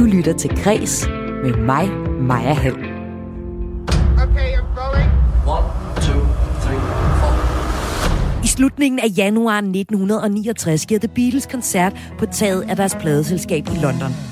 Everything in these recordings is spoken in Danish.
Du lytter til Græs med mig, Maja Hall. Okay, I'm going. One, two, three, four. I slutningen af januar 1969 giver The Beatles koncert på taget af deres pladeselskab i London.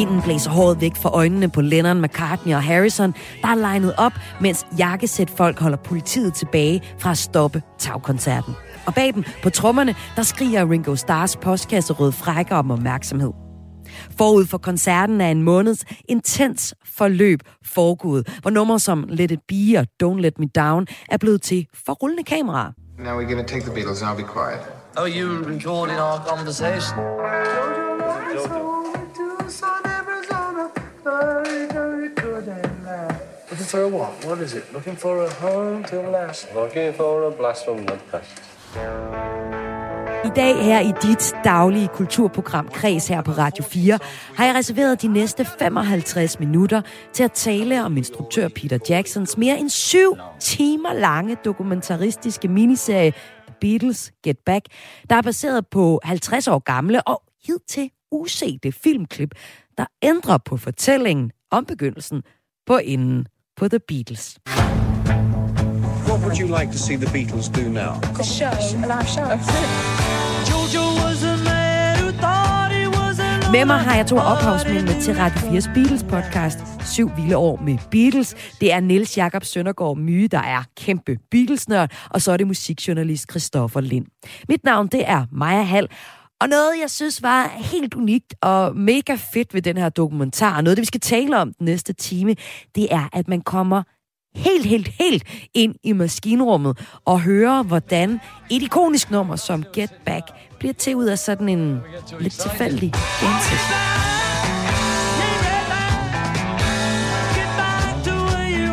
Vinden blæser håret væk fra øjnene på Lennon, McCartney og Harrison, der er legnet op, mens jakkesæt folk holder politiet tilbage fra at stoppe tagkoncerten. Og bag dem på trommerne, der skriger Ringo Starrs postkasserød frækker om opmærksomhed. Forud for koncerten er en måneds intens forløb foregået, hvor numre som Let It Be og Don't Let Me Down er blevet til for rullende kameraer. Now we're gonna take the Beatles and I'll be quiet. Are you recording our conversation? Looking for a what? What is it? Looking for a home to last. Looking for a blast from the past. I dag her i dit daglige kulturprogram Kreds her på Radio 4, har jeg reserveret de næste 55 minutter til at tale om instruktør Peter Jacksons mere end syv timer lange dokumentaristiske miniserie The Beatles Get Back, der er baseret på 50 år gamle og hidtil usete filmklip, der ændrer på fortællingen om begyndelsen på enden på The Beatles. What would you like to see the Beatles do now? a show, a live show. Jojo was a man who thought he was alone. Med mig har jeg to ophavsmændene til Radio 4's Beatles podcast, Syv Vilde År med Beatles. Det er Niels Jakob Søndergaard Myge, der er kæmpe Beatles-nørd, og så er det musikjournalist Christoffer Lind. Mit navn, det er Maja Hall, og noget, jeg synes var helt unikt og mega fedt ved den her dokumentar, og noget, det vi skal tale om den næste time, det er, at man kommer helt, helt, helt ind i maskinrummet og høre, hvordan et ikonisk nummer som Get Back bliver til ud af sådan en lidt tilfældig indsats. Get back to where you.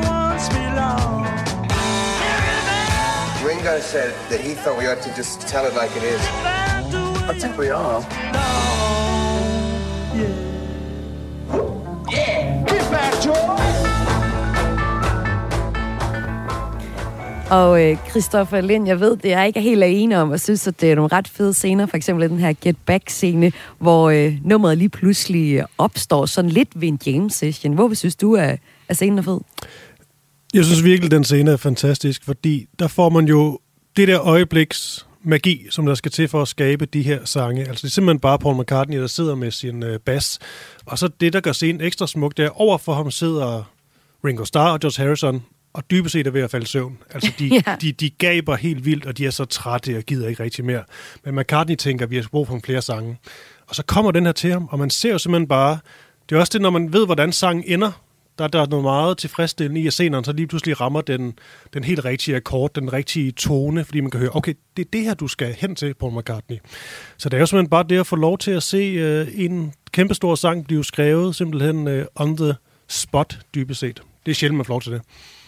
Ringo said that he thought we ought to just tell it like it is. I think we are. Og øh, Christoffer Lind, jeg ved, det er ikke helt alene om, og synes, at det er nogle ret fede scener. For eksempel den her Get Back-scene, hvor øh, nummeret lige pludselig opstår sådan lidt ved en jam-session. Hvor synes du, at, at scenen er fed? Jeg synes virkelig, den scene er fantastisk, fordi der får man jo det der øjebliks magi, som der skal til for at skabe de her sange. Altså det er simpelthen bare Paul McCartney, der sidder med sin øh, bas. Og så det, der gør scenen ekstra smuk, det er over for ham sidder Ringo Starr og George Harrison, og dybest set er ved at falde i søvn. Altså de, Ja. de, de gaber helt vildt, og de er så trætte og gider ikke rigtig mere. Men McCartney tænker, at vi har brug for flere sange. Og så kommer den her til ham, og man ser jo simpelthen bare... Det er også det, når man ved, hvordan sangen ender, der, der er noget meget tilfredsstillende i at se, så lige pludselig rammer den, den helt rigtige akkord, den rigtige tone, fordi man kan høre, okay, det er det her, du skal hen til, Paul McCartney. Så det er jo simpelthen bare det at få lov til at se øh, en kæmpestor sang blive skrevet simpelthen øh, on the spot, dybest set. Det er sjældent, man får lov til det.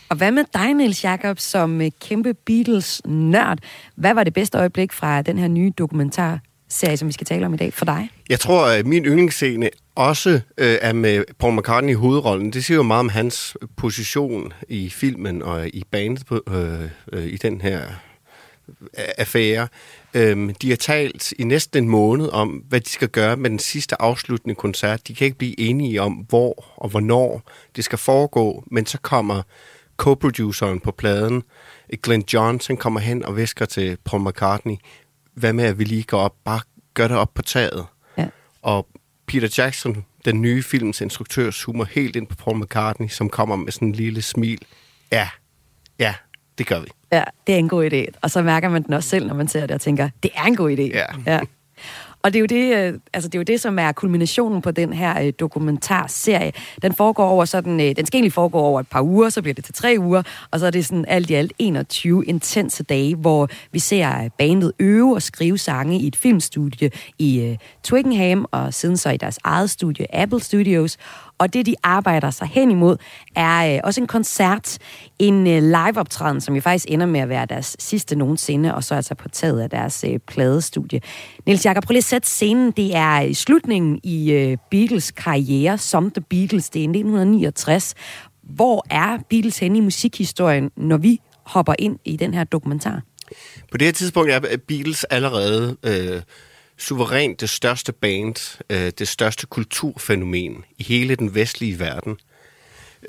Og hvad med dig, Niels Jakob, som øh, kæmpe Beatles-nørd? Hvad var det bedste øjeblik fra den her nye dokumentarserie, som vi skal tale om i dag for dig? Jeg tror, at min yndlingsscene også øh, er med Paul McCartney i hovedrollen. Det siger jo meget om hans position i filmen og i bandet på, øh, øh, i den her øh, affære. Øhm, de har talt i næsten en måned om, hvad de skal gøre med den sidste afsluttende koncert. De kan ikke blive enige om, hvor og hvornår det skal foregå, men så kommer co-produceren på pladen, Glenn Johnson, kommer hen og visker til Paul McCartney, hvad med, at vi lige går op, bare gør det op på taget. Og Peter Jackson, den nye films instruktør, zoomer helt ind på Paul McCartney, som kommer med sådan en lille smil. Ja, ja, det gør vi. Ja, det er en god idé. Og så mærker man den også selv, når man ser det og tænker, det er en god idé. Ja. ja. Og det er, jo det, øh, altså det er jo det, som er kulminationen på den her øh, dokumentarserie. Den foregår over sådan, øh, den skal egentlig foregå over et par uger, så bliver det til tre uger, og så er det sådan alt i alt 21 intense dage, hvor vi ser bandet øve og skrive sange i et filmstudie i Twickenham, og siden så i deres eget studie, Apple Studios. Og det, de arbejder sig hen imod, er øh, også en koncert, en øh, liveoptræden, som jo faktisk ender med at være deres sidste nogensinde, og så altså på taget af deres øh, pladestudie. Niels Jakob, prøv lige at sætte scenen. Det er i slutningen i øh, Beatles karriere som The Beatles. Det er i 1969. hvor er Beatles henne i musikhistorien, når vi hopper ind i den her dokumentar? På det her tidspunkt er Beatles allerede øh, suverænt det største band, øh, det største kulturfænomen i hele den vestlige verden.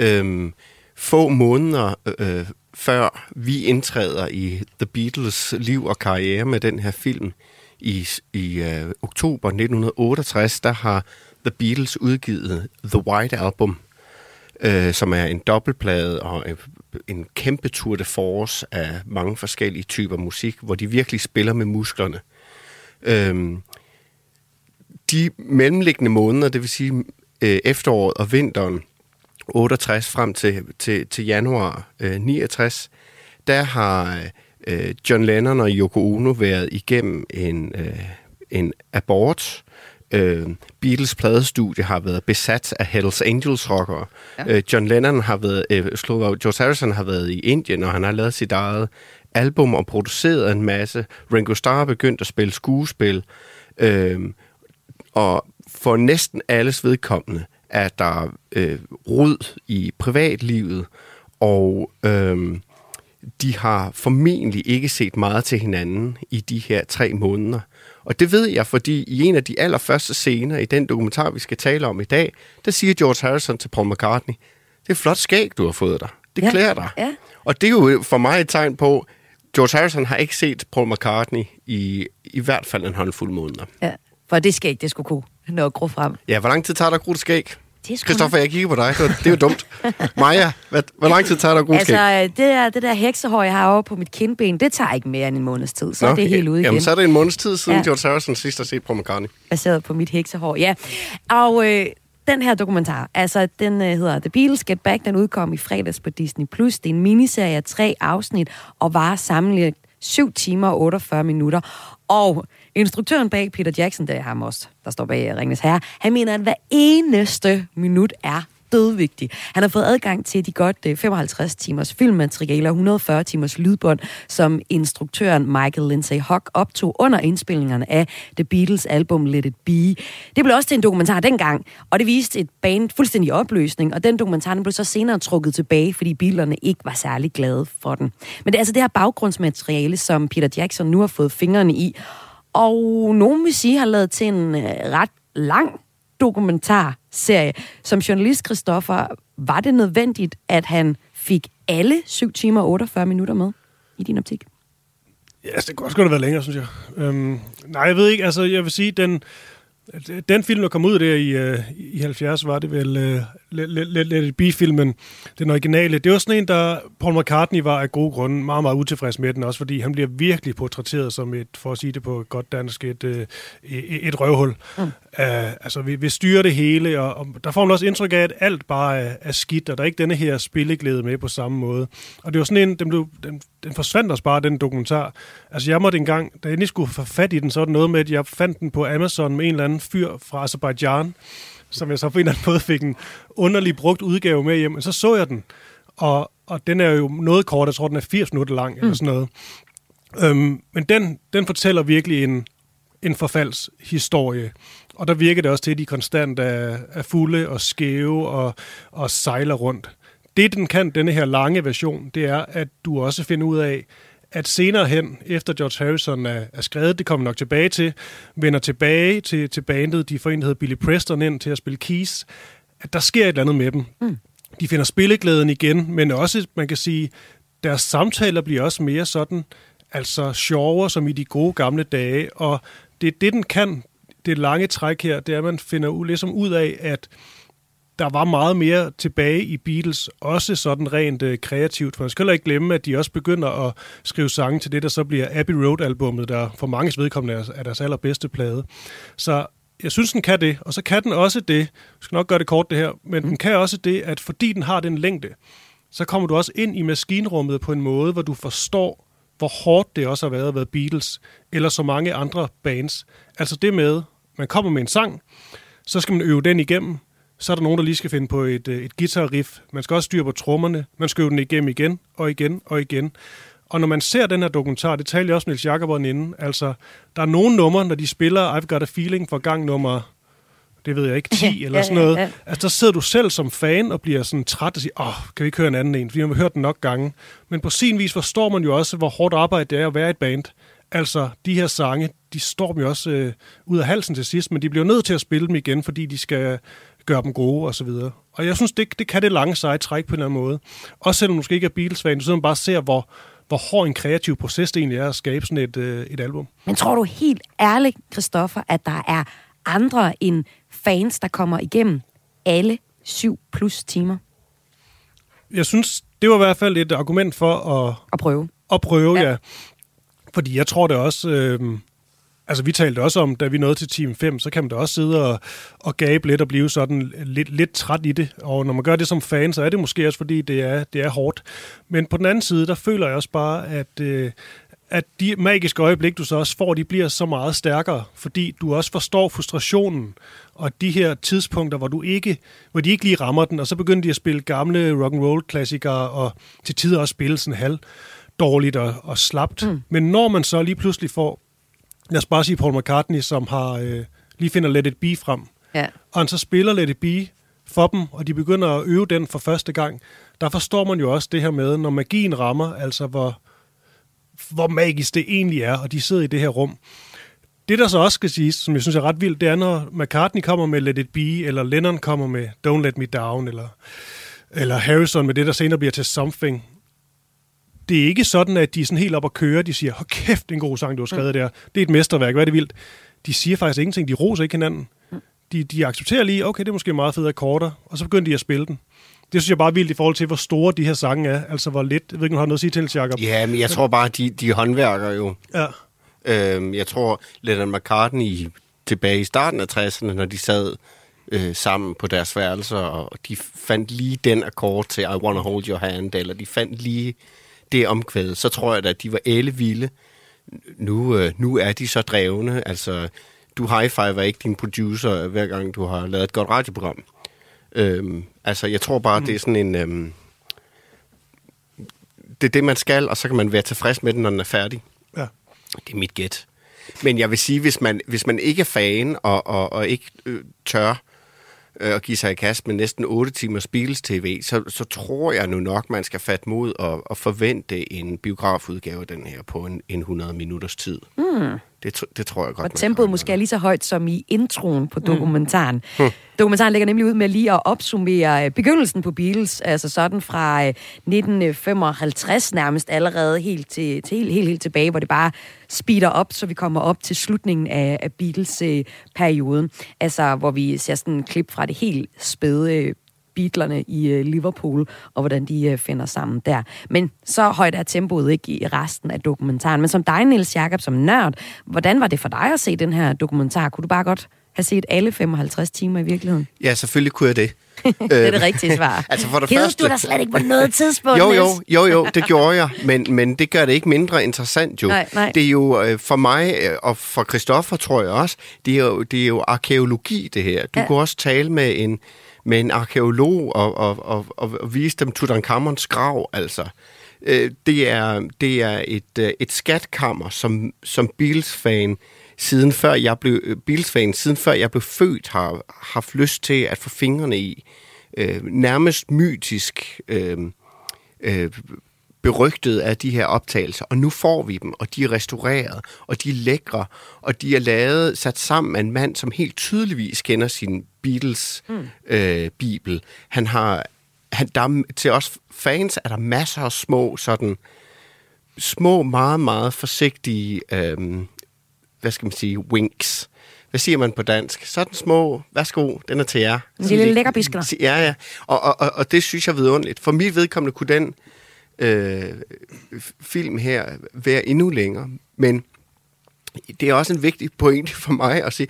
Øhm, få måneder øh, øh, før vi indtræder i The Beatles liv og karriere med den her film, i, i øh, oktober 1968, der har The Beatles udgivet The White Album, øh, som er en dobbeltplade og en, en kæmpe tour de force af mange forskellige typer musik, hvor de virkelig spiller med musklerne. Øhm, de mellemliggende måneder, det vil sige øh, efteråret og vinteren 68 frem til, til, til januar øh, 69, der har øh, John Lennon og Yoko Ono været igennem en, øh, en abort. Øh, Beatles pladestudie har været besat af Hells Angels rockere. Ja. Øh, John Lennon har været, øh, George Harrison har været i Indien, og han har lavet sit eget album og produceret en masse. Ringo Starr har begyndt at spille skuespil. Øh, og for næsten alles vedkommende er der øh, rod i privatlivet, og øh, de har formentlig ikke set meget til hinanden i de her tre måneder. Og det ved jeg, fordi i en af de allerførste scener i den dokumentar, vi skal tale om i dag, der siger George Harrison til Paul McCartney, det er flot skæg, du har fået dig. Det Ja, klæder dig. ja. Og det er jo for mig et tegn på, George Harrison har ikke set Paul McCartney i i hvert fald en håndfuld måneder. Ja. For det skal ikke, det skulle kunne nå at gro frem. Ja, hvor lang tid tager der at gro et skæg? Det er sgu Christoffer, jeg kigger på dig. Det er- Det jo dumt. Maja, hvad, hvor lang tid tager der skæg? Altså, det der, det der heksehår, jeg har over på mit kindben, det tager ikke mere end en måneds tid. Så Nå, er det helt ude igen. Jamen, så er det en måneds tid siden Ja. ja. George Harrison sidst har set Paul McCartney. baseret på mit heksehår. Ja. Og øh, den her dokumentar, altså den øh, hedder The Beatles Get Back, den udkom i fredags på Disney+. Plus. Det er en miniserie af tre afsnit, og varer samlet 7 timer og 48 minutter. Og instruktøren bag Peter Jackson, det er ham også, der står bag Ringnes Herre, han mener, at hver eneste minut er dødvigtig. Han har fået adgang til de godt øh, 55 timers filmmateriale og 140 timers lydbånd, som instruktøren Michael Lindsay Hock optog under indspillingerne af The Beatles album Let It Be. Det blev også til en dokumentar dengang, og det viste et band fuldstændig opløsning, og den dokumentar den blev så senere trukket tilbage, fordi bilerne ikke var særlig glade for den. Men det er altså det her baggrundsmateriale, som Peter Jackson nu har fået fingrene i, og nogen vil sige, har lavet til en øh, ret lang dokumentarserie. Som journalist, Christoffer, var det nødvendigt, at han fik alle 7 timer og 48 minutter med i din optik? Ja, altså, det kunne også godt have været længere, synes jeg. Øhm, nej, jeg ved ikke. Altså, jeg vil sige, den, den film, der kom ud der i, øh, i 70, var det vel øh, Let, Let It Be-filmen, den originale. Det var sådan en, der Paul McCartney var af gode grunde meget, meget utilfreds med den, også fordi han bliver virkelig portrætteret som et, for at sige det på godt dansk, et, øh, et, et røvhul. Mm. Uh, altså, vi, vi styrer det hele, og, og der får man også indtryk af, at alt bare er, er skidt, og der er ikke denne her spilleglæde med på samme måde. Og det var sådan en, den, blev, den, den forsvandt også bare, den dokumentar. Altså, jeg måtte engang, da jeg endelig skulle få fat i den, så var det noget med, at jeg fandt den på Amazon med en eller anden fyr fra Azerbaijan, som jeg så på en eller anden måde fik en underlig brugt udgave med hjem. Men så så jeg den, og, og den er jo noget kort, jeg tror, den er 80 minutter lang, mm. eller sådan noget. Øhm, men den, den fortæller virkelig en, en forfaldshistorie. Og der virker det også til, at de konstant er, er fulde og skæve og, og sejler rundt. Det, den kan, denne her lange version, det er, at du også finder ud af, at senere hen, efter George Harrison er, er skrevet, det kommer nok tilbage til, vender tilbage til, til bandet, de får en, der hedder Billy Preston ind til at spille keys, at der sker et eller andet med dem. Mm. De finder spilleglæden igen, men også, man kan sige, deres samtaler bliver også mere sådan, altså sjovere som i de gode gamle dage, og det er det, den kan, det lange træk her, det er, at man finder ud, ligesom ud af, at der var meget mere tilbage i Beatles, også sådan rent øh, kreativt. For man skal heller ikke glemme, at de også begynder at skrive sange til det, der så bliver Abbey Road-albummet, der for manges vedkommende er, er deres allerbedste plade. Så jeg synes, den kan det, og så kan den også det, jeg skal nok gøre det kort det her, men mm. den kan også det, at fordi den har den længde, så kommer du også ind i maskinrummet på en måde, hvor du forstår, hvor hårdt det også har været at være Beatles, eller så mange andre bands. Altså det med, man kommer med en sang, så skal man øve den igennem, så er der nogen, der lige skal finde på et, øh, et guitar-riff. Man skal også styre på trommerne. Man skal øve den igennem igen og igen og igen. Og når man ser den her dokumentar, det talte jeg også med Niels Jakob inden, altså, der er nogle numre, når de spiller I've Got a Feeling for gang nummer det ved jeg ikke, 10 Ja, eller ja, sådan noget. ja. Altså, der sidder du selv som fan og bliver sådan træt og siger, åh, kan vi ikke høre en anden en? Fordi man har hørt den nok gange. Men på sin vis forstår man jo også, hvor hårdt arbejde det er at være et band. Altså, de her sange, de står dem jo også øh, ud af halsen til sidst, men de bliver nødt til at spille dem igen, fordi de skal gøre dem gode og så videre. Og jeg synes, det, det kan det lange seje træk på en eller anden måde. Også selvom du måske ikke er Beatles-fan, så man bare ser, hvor, hvor hård en kreativ proces det egentlig er at skabe sådan et, øh, et album. Men tror du helt ærligt, Christoffer, at der er andre end fans, der kommer igennem alle syv plus timer Jeg synes, det var i hvert fald et argument for at, at prøve? at prøve, Ja. ja. Fordi jeg tror det også... Øh, altså, vi talte også om, da vi nåede til Team 5, så kan man da også sidde og, og gabe lidt og blive sådan lidt, lidt træt i det. Og når man gør det som fan, så er det måske også, fordi det er, det er hårdt. Men på den anden side, der føler jeg også bare, at... Øh, at de magiske øjeblik, du så også får, de bliver så meget stærkere, fordi du også forstår frustrationen, og de her tidspunkter, hvor du ikke, hvor de ikke lige rammer den, og så begynder de at spille gamle rock and roll klassikere og til tider også spille sådan halv dårligt og, og slapt. Mm. Men når man så lige pludselig får, lad os bare sige Paul McCartney, som har øh, lige finder Let It Be frem, Ja. og han så spiller Let It Be for dem, og de begynder at øve den for første gang, der forstår man jo også det her med, når magien rammer, altså hvor, hvor magisk det egentlig er, og de sidder i det her rum. Det, der så også skal siges, som jeg synes er ret vildt, det er, når McCartney kommer med Let It Be, eller Lennon kommer med Don't Let Me Down, eller, eller Harrison med det, der senere bliver til Something. Det er ikke sådan, at de er sådan helt op at køre. De siger, hold kæft, det er en god sang, du har skrevet der. Det er et mesterværk, hvad er det vildt. De siger faktisk ingenting, de roser ikke hinanden. De, de accepterer lige, okay, det er måske meget fede akkorder, og så begynder de at spille den. Det synes jeg bare er vildt i forhold til, hvor store de her sange er. Altså, hvor lidt, jeg ved ikke, om du har noget at sige til, Jacob. Ja, men jeg tror bare, de, de håndværker jo. Ja. Øhm, jeg tror, Lennon McCartney tilbage i starten af 60'erne, når de sad øh, sammen på deres værelser, og de fandt lige den akkord til I Wanna Hold Your Hand, eller de fandt lige det omkvæd, så tror jeg da, at de var vilde. Nu, øh, nu er de så drevne. Altså, du high-fiver ikke din producer, hver gang du har lavet et godt radioprogram. Øhm, altså, jeg tror bare, mm. det er sådan en... Øhm, det er det, man skal, og så kan man være tilfreds med den, når den er færdig. ja. Det er mit gæt. Men jeg vil sige, hvis man, hvis man ikke er fan og, og, og ikke øh, tør øh, at give sig i kast med næsten 8 timers Beatles-TV, så, så tror jeg nu nok, man skal fatte mod og, og forvente en biografudgave af den her på en, en 100 minutters tid. Mm. Det, det tror jeg godt, Og tempoet måske er lige så højt som i introen på dokumentaren. Mm. Dokumentaren lægger nemlig ud med lige at opsummere øh, begyndelsen på Beatles, altså sådan fra øh, 1955 nærmest allerede helt, til, til helt, helt, helt tilbage, hvor det bare speeder op, så vi kommer op til slutningen af, af Beatles-perioden. Altså, hvor vi ser sådan en klip fra det helt spæde øh, Beatlerne i øh, Liverpool, og hvordan de øh, finder sammen der. Men så højt er tempoet ikke i resten af dokumentaren. Men som dig, Niels Jakob, som nørd, hvordan var det for dig at se den her dokumentar? Kunne du bare godt have set alle 55 timer i virkeligheden? Ja, selvfølgelig kunne jeg det. Det er det rigtige svar. altså for det Hedede første... du der slet ikke på noget tidspunkt, Jo, jo, jo, jo, det gjorde jeg, men, men det gør det ikke mindre interessant jo. Nej, nej. Det er jo øh, for mig, og for Christoffer tror jeg også, det er jo, det er jo arkeologi det her. Du ja. kunne også tale med en, med en arkeolog og, og, og, og, og vise dem Tutankhamons grav, altså. Øh, det er, det er et, øh, et skatkammer, som, som Beatles-fan siden før jeg blev øh, Beatles-fan, siden før jeg blev født, har haft lyst til at få fingrene i. Øh, nærmest mytisk øh, øh, berygtet af de her optagelser, og nu får vi dem, og de er restaureret, og de er lækre, og de er lavet, sat sammen af en mand, som helt tydeligvis kender sin Beatles-bibel. Øh, bibel. han har, han, der er, til os fans er der masser af små, sådan, små, meget, meget forsigtige, øh, hvad skal man sige, winks. Hvad siger man på dansk? Sådan små, værsgo, den er til jer. En lille lækkerbiskner. Ja, ja. Og, og, og, og det synes jeg er vidunderligt. For mit vedkommende kunne den øh, film her være endnu længere. Men det er også en vigtig pointe for mig at sige,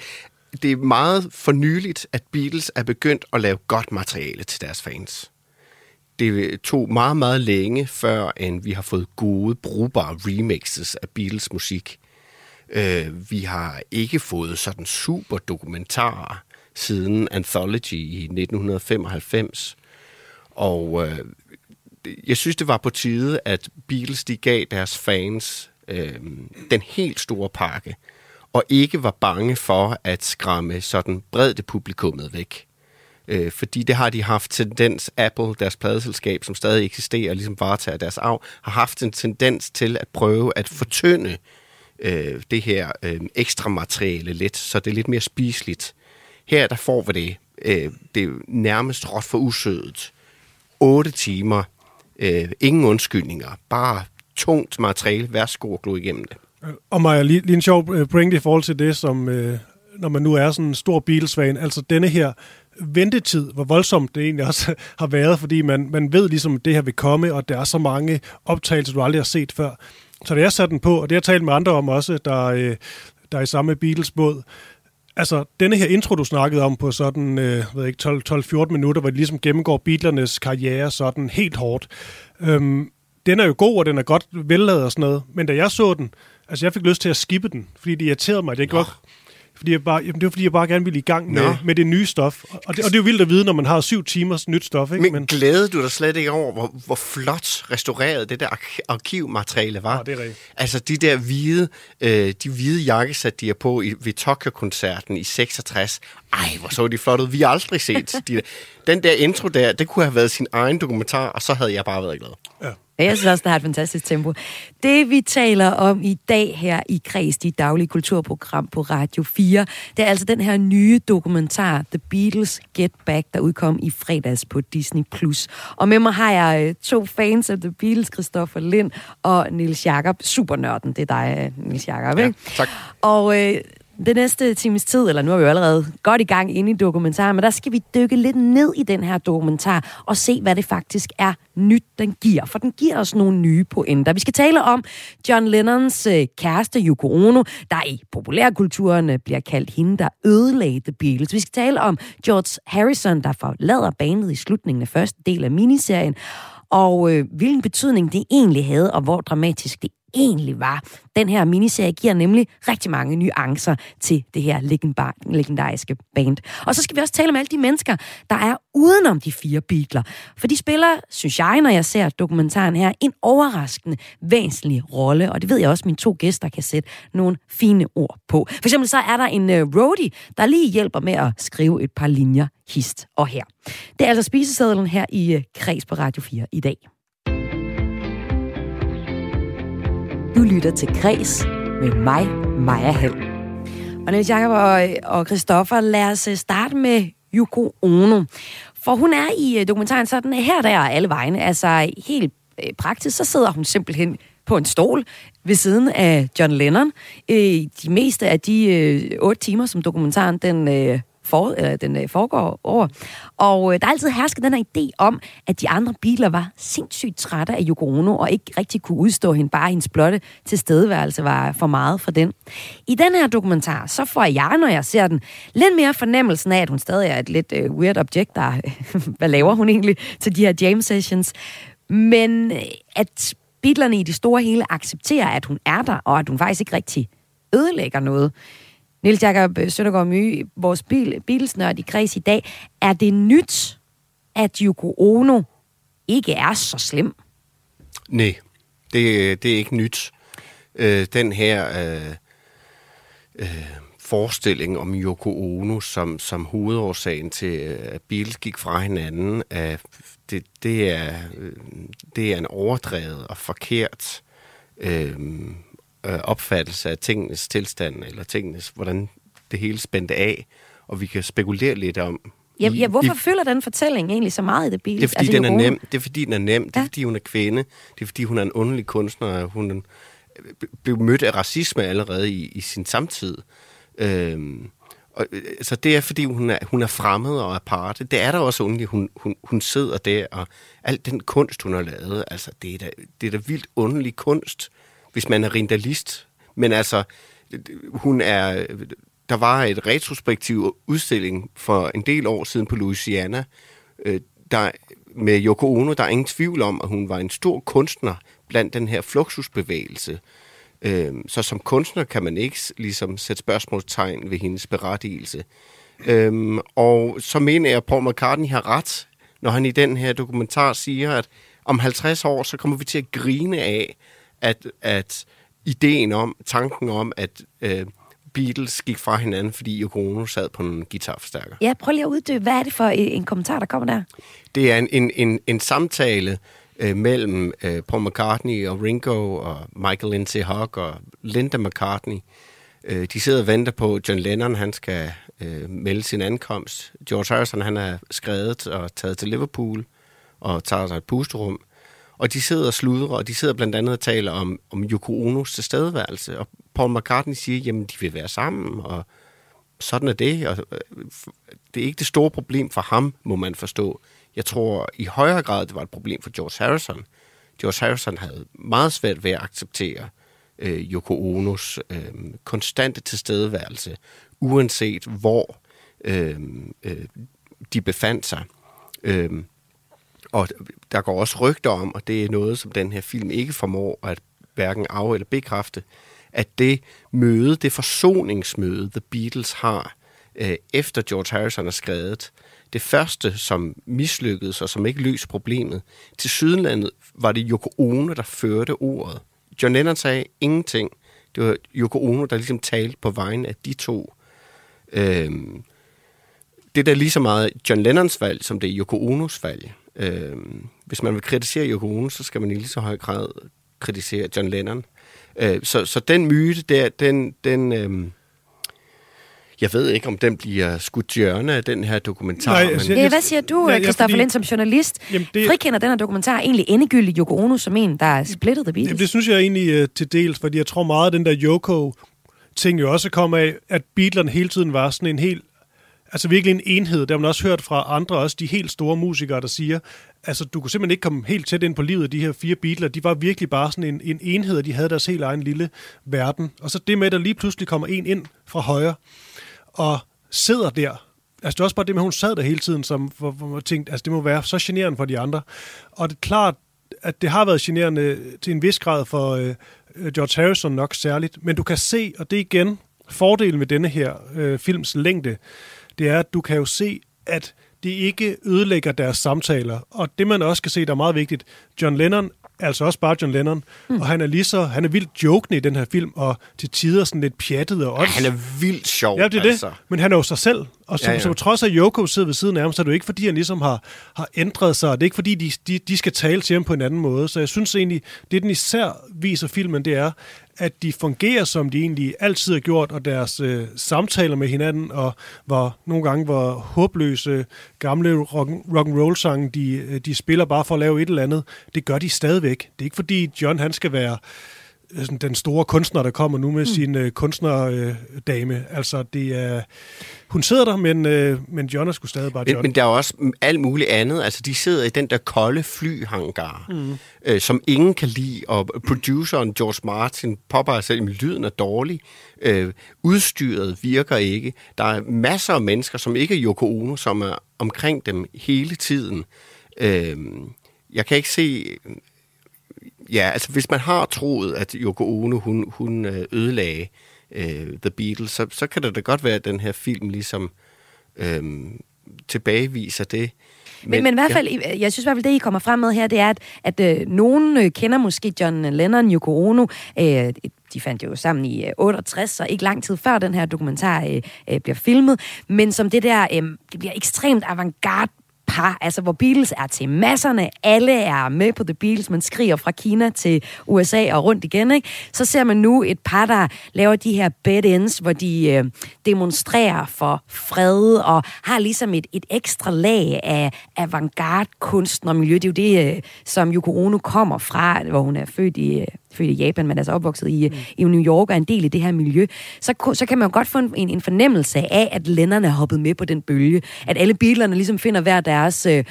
det er meget fornyeligt, at Beatles er begyndt at lave godt materiale til deres fans. Det tog meget, meget længe, før end vi har fået gode, brugbare remixes af Beatles musik. Øh, vi har ikke fået sådan super dokumentarer siden Anthology i 1995. Og øh, jeg synes, det var på tide, at Beatles de gav deres fans øh, den helt store pakke og ikke var bange for at skræmme sådan bredde publikummet væk. Øh, fordi det har de haft tendens, Apple, deres pladeselskab, som stadig eksisterer og ligesom varetager deres arv, har haft en tendens til at prøve at fortynde øh, det her øh, ekstra materiale lidt, så det er lidt mere spiseligt. Her der får vi det. Øh, det er nærmest råt for usødet. 8 timer. Øh, ingen undskyldninger. Bare tungt materiale. Værsgo og glo igennem det. Og Maja, lige, lige en sjov øh, i forhold til det, som øh, når man nu er sådan en stor Beatles-fan, altså denne her ventetid, hvor voldsomt det egentlig også har været, fordi man, man ved ligesom, at det her vil komme, og der er så mange optagelser, du aldrig har set før. Så det er sat den på, og det har jeg talt med andre om også, der, øh, der er i samme Beatles-båd. Altså, denne her intro, du snakkede om på sådan, øh, ved ikke, 12-14 minutter, hvor de ligesom gennemgår Beatlernes karriere sådan helt hårdt. Øhm, den er jo god, og den er godt velladet og sådan noget, men da jeg så den, altså jeg fik lyst til at skippe den, fordi det irriterede mig, jeg ikke var, fordi jeg bare, jamen, det var fordi, jeg bare gerne ville i gang med, Nå. med det nye stof. Og det, og det er jo vildt at vide, når man har syv timers nyt stof, ikke? Men, Men glædede du dig slet ikke over, hvor, hvor flot restaureret det der ark- arkivmateriale var? Ja, det er rigtigt. Altså de der hvide, øh, de hvide jakkesæt, de er på i, ved Tokyo-koncerten i 66. Ej, hvor så de flot ud. Vi har aldrig set de der. Den der intro der, det kunne have været sin egen dokumentar, og så havde jeg bare været glad. Ja, Jeg synes også, det har et fantastisk tempo. Det, vi taler om i dag her i Kreds, dit daglige kulturprogram på Radio 4, det er altså den her nye dokumentar, The Beatles Get Back, der udkom i fredags på Disney+. Plus. Og med mig har jeg øh, to fans af The Beatles, Christoffer Lind og Nils Jakob. Supernørden, det er dig, øh, Nils Jakob, Ja, ikke? tak. Og øh, det næste times tid, eller nu er vi jo allerede godt i gang inde i dokumentaren, men der skal vi dykke lidt ned i den her dokumentar og se, hvad det faktisk er nyt, den giver. For den giver os nogle nye pointer. Vi skal tale om John Lennons øh, kæreste Yoko Ono, der i populærkulturen øh, bliver kaldt hende, der ødelagde The Beatles. Vi skal tale om George Harrison, der forlader bandet i slutningen af første del af miniserien, og øh, hvilken betydning det egentlig havde, og hvor dramatisk det egentlig var. Den her miniserie giver nemlig rigtig mange nuancer til det her legendar- legendariske band. Og så skal vi også tale om alle de mennesker, der er udenom de fire Beatles. For de spiller, synes jeg, når jeg ser dokumentaren her, en overraskende væsentlig rolle. Og det ved jeg også, at mine to gæster kan sætte nogle fine ord på. For eksempel så er der en øh, roadie, der lige hjælper med at skrive et par linjer hist og her. Det er altså spisesedlen her i øh, Kreds på Radio 4 i dag. Du lytter til Græs med mig, Maja Hall. Og Niels Jacob og, og Christoffer, lad os øh, starte med Yoko Ono. For hun er i øh, dokumentaren sådan her, der alle vegne. Altså helt øh, praktisk, så sidder hun simpelthen på en stol ved siden af John Lennon. Øh, de meste af de øh, otte timer, som dokumentaren den, øh, for, eller, den øh, foregår over. Og øh, der er altid hersket den her idé om, at de andre biler var sindssygt trætte af Yoko Ono, og ikke rigtig kunne udstå hende. Bare hendes blotte tilstedeværelse var for meget for den. I den her dokumentar, så får jeg, når jeg ser den, lidt mere fornemmelsen af, at hun stadig er et lidt øh, weird objekt, der, hvad laver hun egentlig til de her jam sessions. Men øh, at Beatlerne i det store hele accepterer, at hun er der, og at hun faktisk ikke rigtig ødelægger noget. Nils Jakob Søndergaard Mye, vores bil, bilsnørd i kreds i dag. Er det nyt, at Yoko Ono ikke er så slem? Nej, det, det er ikke nyt. Øh, den her øh, øh, forestilling om Yoko Ono som, som hovedårsagen til, øh, at Beatles gik fra hinanden, er, det, det, er, øh, det er en overdrevet og forkert øh, øh, opfattelse af tingenes tilstand, eller tingenes, hvordan det hele spændte af, og vi kan spekulere lidt om, Ja, i- ja, hvorfor i- fylder den fortælling egentlig så meget i det Beatles? det er fordi, Altså, den er nem. Det er fordi, den er nem. Det er Ja. fordi, hun er kvinde. Det er fordi, hun er en underlig kunstner. og Hun øh, blev mødt af racisme allerede i, i sin samtid. Øhm, og, øh, så det er fordi, hun er, hun er fremmed og aparte. Det er da også underligt, hun, hun, hun sidder der, og al den kunst, hun har lavet, altså, det er da, det er da vildt underlig kunst, hvis man er rindalist. Men altså, hun er... Der var et retrospektiv udstilling for en del år siden på Louisiana, øh, der, med Yoko Ono, der er ingen tvivl om, at hun var en stor kunstner blandt den her fluxusbevægelse. Øh, så som kunstner kan man ikke ligesom sætte spørgsmålstegn ved hendes berettigelse. Øh, og så mener jeg, at Paul McCartney har ret, når han i den her dokumentar siger, at om 50 år, så kommer vi til at grine af, at, at ideen om, tanken om, at øh, Beatles gik fra hinanden, fordi Yoko Ono sad på en guitarforstærker. Ja, prøv lige at uddybe, hvad er det for en, en kommentar, der kommer der? Det er en, en, en, en samtale øh, mellem øh, Paul McCartney og Ringo og Michael Lindsay Hogg og Linda McCartney. Øh, de sidder og venter på, at John Lennon han skal øh, melde sin ankomst. George Harrison han er skrevet og taget til Liverpool og tager sig et pusterum. Og de sidder og sludrer, og de sidder blandt andet og taler om, om Yoko Onos tilstedeværelse. Og Paul McCartney siger, jamen de vil være sammen, og sådan er det. Og øh, det er ikke det store problem for ham, må man forstå. Jeg tror i højere grad, det var et problem for George Harrison. George Harrison havde meget svært ved at acceptere øh, Yoko Onos øh, konstante tilstedeværelse, uanset hvor øh, øh, de befandt sig. Øh, og der går også rygter om, og det er noget, som den her film ikke formår at hverken af- eller bekræfte, at det møde, det forsoningsmøde, The Beatles har, øh, efter George Harrison er skrevet, det første, som mislykkedes og som ikke løste problemet, til Sydenlandet var det Yoko Ono, der førte ordet. John Lennon sagde ingenting. Det var Yoko Ono, der ligesom talte på vegne af de to. Øhm, det er da lige så meget John Lennons valg, som det er Yoko Onos valg. Øhm, hvis man vil kritisere Yoko Ono, så skal man i lige så høj grad kritisere John Lennon. Øh, så, så den myte der, den, den øhm, jeg ved ikke, om den bliver skudt til hjørne af den her dokumentar. Nej, men, altså, Ja, hvad siger du, Christoffer fordi- Lind, som journalist? Jamen, det- Frikender den her dokumentar egentlig endegyldigt Yoko Ono som en, der er splittet The Beatles? Jamen, det synes jeg egentlig uh, til dels, fordi jeg tror meget, at den der Yoko-ting jo også kom af, at Beatlerne hele tiden var sådan en helt altså virkelig en enhed. Der har man også hørt fra andre, også de helt store musikere, der siger, altså du kunne simpelthen ikke komme helt tæt ind på livet af de her fire Beatles. De var virkelig bare sådan en, en enhed, og de havde deres helt egen lille verden. Og så det med, at der lige pludselig kommer en ind fra højre, og sidder der. Altså det er også bare det med, at hun sad der hele tiden, som, hvor, hvor man tænkte, altså det må være så generende for de andre. Og det er klart, at det har været generende til en vis grad for øh, øh George Harrison nok særligt, men du kan se, og det er igen fordelen med denne her øh, films længde, det er, at du kan jo se, at det ikke ødelægger deres samtaler. Og det man også kan se, der er meget vigtigt, John Lennon er altså også bare John Lennon, mm. og han er lige så, han er vildt jokende i den her film, og til tider sådan lidt pjattet og Ja, ånds. han er vildt sjov, Ja, det er det. altså. Men han er jo sig selv. Og så, Ja, ja, på trods af, at Yoko sidder ved siden af ham, så er det jo ikke, fordi han ligesom har, har ændret sig. Det er ikke, fordi de, de, de skal tale til ham på en anden måde. Så jeg synes egentlig, det den især viser filmen, det er, at de fungerer, som de egentlig altid har gjort, og deres øh, samtaler med hinanden, og hvor nogle gange hvor håbløse gamle rock, rock and roll sange de, øh, de spiller bare for at lave et eller andet, det gør de stadigvæk. Det er ikke fordi John han skal være øh, sådan den store kunstner, der kommer nu med mm. sin øh, kunstnerdame. Øh, dame. altså, det er... Hun sidder der, men, øh, men John er sgu stadig bare John. Men, men der er også alt muligt andet. Altså, de sidder i den der kolde flyhangar, mm. øh, som ingen kan lide, og produceren George Martin påpeger selv, at lyden er dårlig. Øh, udstyret virker ikke. Der er masser af mennesker, som ikke er Yoko Ono, som er omkring dem hele tiden. Øh, jeg kan ikke se... Ja, altså hvis man har troet, at Yoko Ono, hun, hun øh, ødelagde øh, The Beatles, så, så kan det da godt være, at den her film ligesom øh, tilbageviser det. Men, men, men i hvert fald, ja. jeg synes i hvert fald, det I kommer frem med her, det er, at, at øh, nogen øh, kender måske John Lennon, Yoko Ono. Øh, de fandt jo sammen i øh, 68, så ikke lang tid før den her dokumentar øh, øh, bliver filmet. Men som det der, øh, det bliver ekstremt avantgarde par, altså hvor Beatles er til masserne, alle er med på The Beatles, man skriger fra Kina til USA og rundt igen, ikke? så ser man nu et par, der laver de her bed ends, hvor de øh, demonstrerer for fred og har ligesom et, et ekstra lag af avantgarde kunst og miljø. Det er jo det, øh, som Yoko Ono kommer fra, hvor hun er født i, øh, født i Japan, men altså opvokset i, mm. i New York og er en del af det her miljø, så, så kan man jo godt få en, en, fornemmelse af, at Lennon er hoppet med på den bølge. At alle Beatlerne ligesom finder hver deres øh,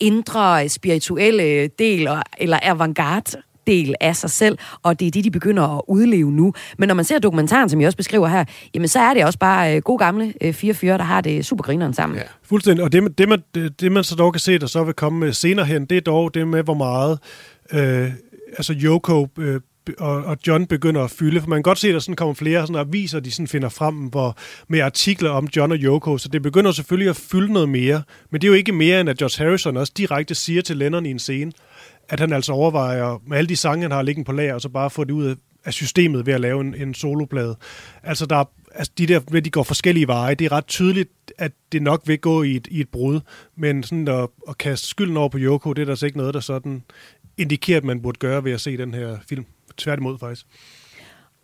indre spirituelle del, og, eller avantgarde del af sig selv, og det er det, de begynder at udleve nu. Men når man ser dokumentaren, som jeg også beskriver her, jamen så er det også bare øh, gode gamle øh, fire fyre, der har det super grineren sammen. Ja. Fuldstændig. Og det, man- det, man, det, det, man så dog kan se, der så vil komme øh, senere hen, det er dog det med, hvor meget øh, altså Yoko øh, og, og John begynder at fylde. For man kan godt se, at der sådan kommer flere sådan aviser, de sådan finder frem hvor, med artikler om John og Yoko, så det begynder selvfølgelig at fylde noget mere. Men det er jo ikke mere, end at George Harrison også direkte siger til Lennon i en scene, at han altså overvejer med alle de sange, han har liggende på lager, og så bare få det ud af, systemet ved at lave en, en soloplade. Altså, der er, altså de der, de går forskellige veje, det er ret tydeligt, at det nok vil gå i et, i et brud. Men sådan at, at kaste skylden over på Yoko, det er der altså ikke noget, der sådan indikerer, at man burde gøre ved at se den her film. Tværtimod faktisk.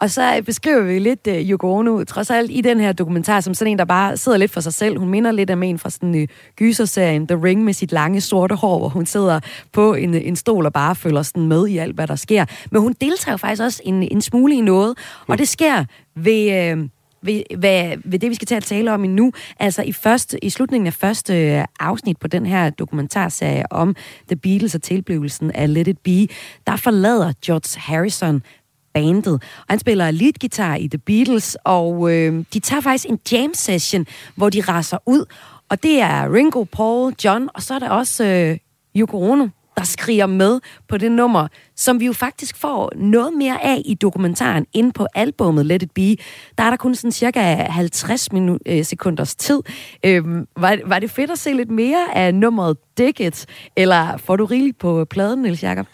Og så beskriver vi lidt uh, Yoko Ono, trods alt i den her dokumentar, som sådan en, der bare sidder lidt for sig selv. Hun minder lidt om en fra sådan uh, gyserserien The Ring med sit lange sorte hår, hvor hun sidder på en, en stol og bare følger sådan med i alt, hvad der sker. Men hun deltager jo faktisk også en, en smule i noget, og det sker ved... Uh, ved, ved, ved det, vi skal til at tale om nu, altså i, første, i slutningen af første øh, afsnit på den her dokumentarserie om The Beatles og tilblivelsen af Let It Be, der forlader George Harrison bandet. Og han spiller leadgitar i The Beatles, og øh, de tager faktisk en jam session, hvor de raser ud. Og det er Ringo, Paul, John, og så er der også øh, Yoko Ono, der skriger med på det nummer, som vi jo faktisk får noget mere af i dokumentaren ind på albummet Let It Be. Der er der kun sådan cirka 50 minut, øh, sekunders tid. Øhm, var, var det fedt at se lidt mere af nummeret Dig It, eller får du rigeligt på pladen, Niels Jacob?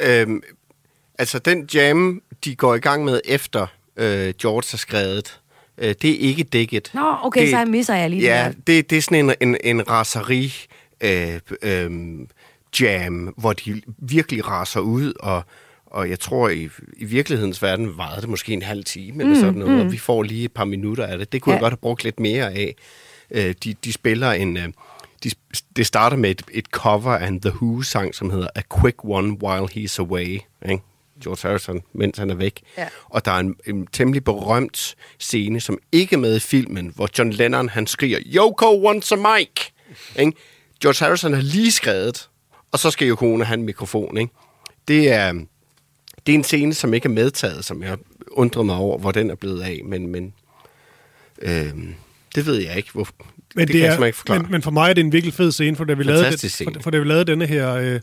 Øhm, altså, den jam, de går i gang med efter øh, George har skrevet, øh, det er ikke dækket. Nå, okay, det, så misser jeg lige Ja, det der. det, det er sådan en, en, en raseri øh, øh, jam, hvor de virkelig raser ud, og, og jeg tror, i, i virkelighedens verden varede det måske en halv time, eller sådan noget, og vi får lige et par minutter af det. Det kunne Ja. jeg godt have brugt lidt mere af. Øh, de, de spiller en... Øh, de, det starter med et, et cover af en The Who-sang, som hedder A Quick One While He's Away. Ikke? George Harrison, mens han er væk. Ja. Og der er en, en temmelig berømt scene, som ikke er med i filmen, hvor John Lennon han skriger, Yoko wants a mic! Ikke? George Harrison har lige skrevet, og så skal Yoko Ono have en mikrofon. Ikke? Det, er, det er en scene, som ikke er medtaget, som jeg undrer mig over, hvor den er blevet af, men, men øh, det ved jeg ikke. Hvor, Men det, det kan jeg er, simpelthen ikke forklare. men, men for mig er det en virkelig fed scene, for da vi, lavede, det, Fantastisk scene. for, for da vi lavede denne her øh,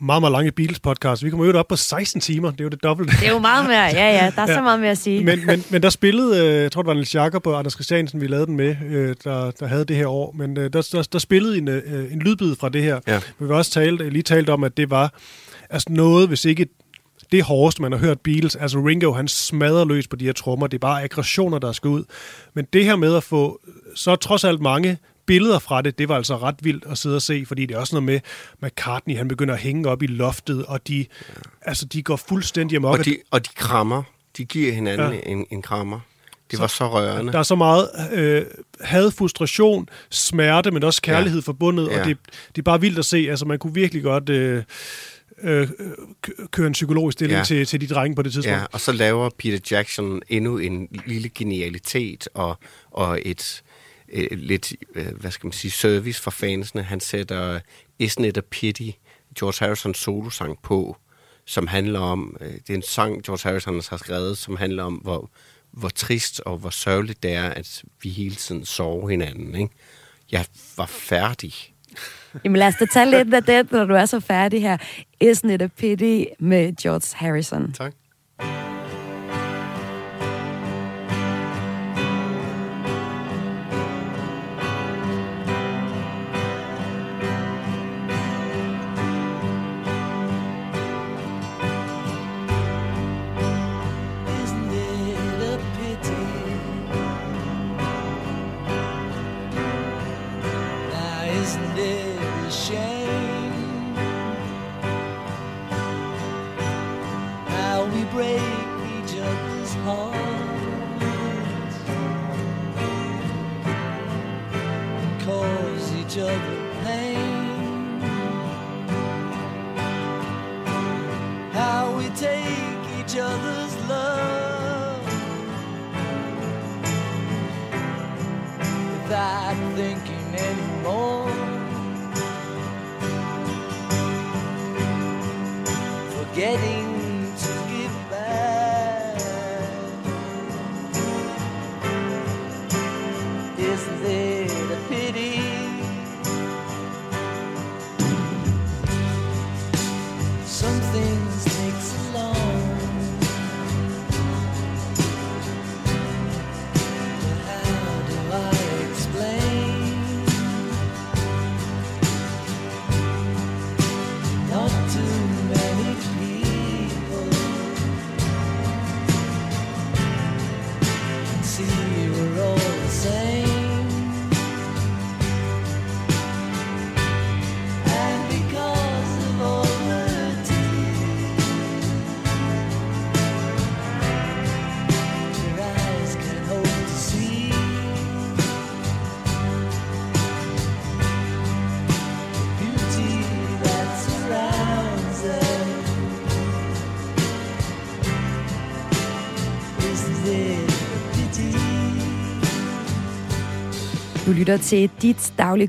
meget, meget lange Beatles-podcast, vi kommer jo op på 16 timer, det er jo det dobbelte. Det er jo meget mere, ja, ja, der er ja. så meget mere at sige. Men, men, men der spillede, øh, jeg tror det var Niels Jakob og Anders Christiansen, vi lavede den med, øh, der, der havde det her år, men øh, der, der, der spillede en, øh, en lydbid fra det her. Ja. Vi har også talt, lige talt om, at det var altså noget, hvis ikke det hårdeste, man har hørt Beatles, altså Ringo, han smadrer løs på de her trommer, det er bare aggressioner, der skal ud. Men det her med at få så trods alt mange billeder fra det, det var altså ret vildt at sidde og se, fordi det er også noget med McCartney, han begynder at hænge op i loftet, og de, altså, de går fuldstændig amok. Og de, og de krammer. De giver hinanden Ja. ja. en, en krammer. Det var så rørende. Der er så meget øh, had, frustration, smerte, men også kærlighed ja. forbundet, Ja. og det, det er bare vildt at se. Altså, man kunne virkelig godt øh, øh, k- køre en psykologisk stilling ja. Ja. til, til de drenge på det tidspunkt. Ja, og så laver Peter Jackson endnu en lille genialitet og, og et øh, lidt, øh, hvad skal man sige, service for fansene. Han sætter Isn't It a Pity, George Harrisons solosang på, som handler om, øh, det er en sang, George Harrison har skrevet, som handler om, hvor, hvor trist og hvor sørgeligt det er, at vi hele tiden sover hinanden. Ikke? Jeg var færdig. Jamen lad os da tage lidt af det, når du er så færdig her. Isn't it a pity med George Harrison. Tak. getting lytter til dit daglige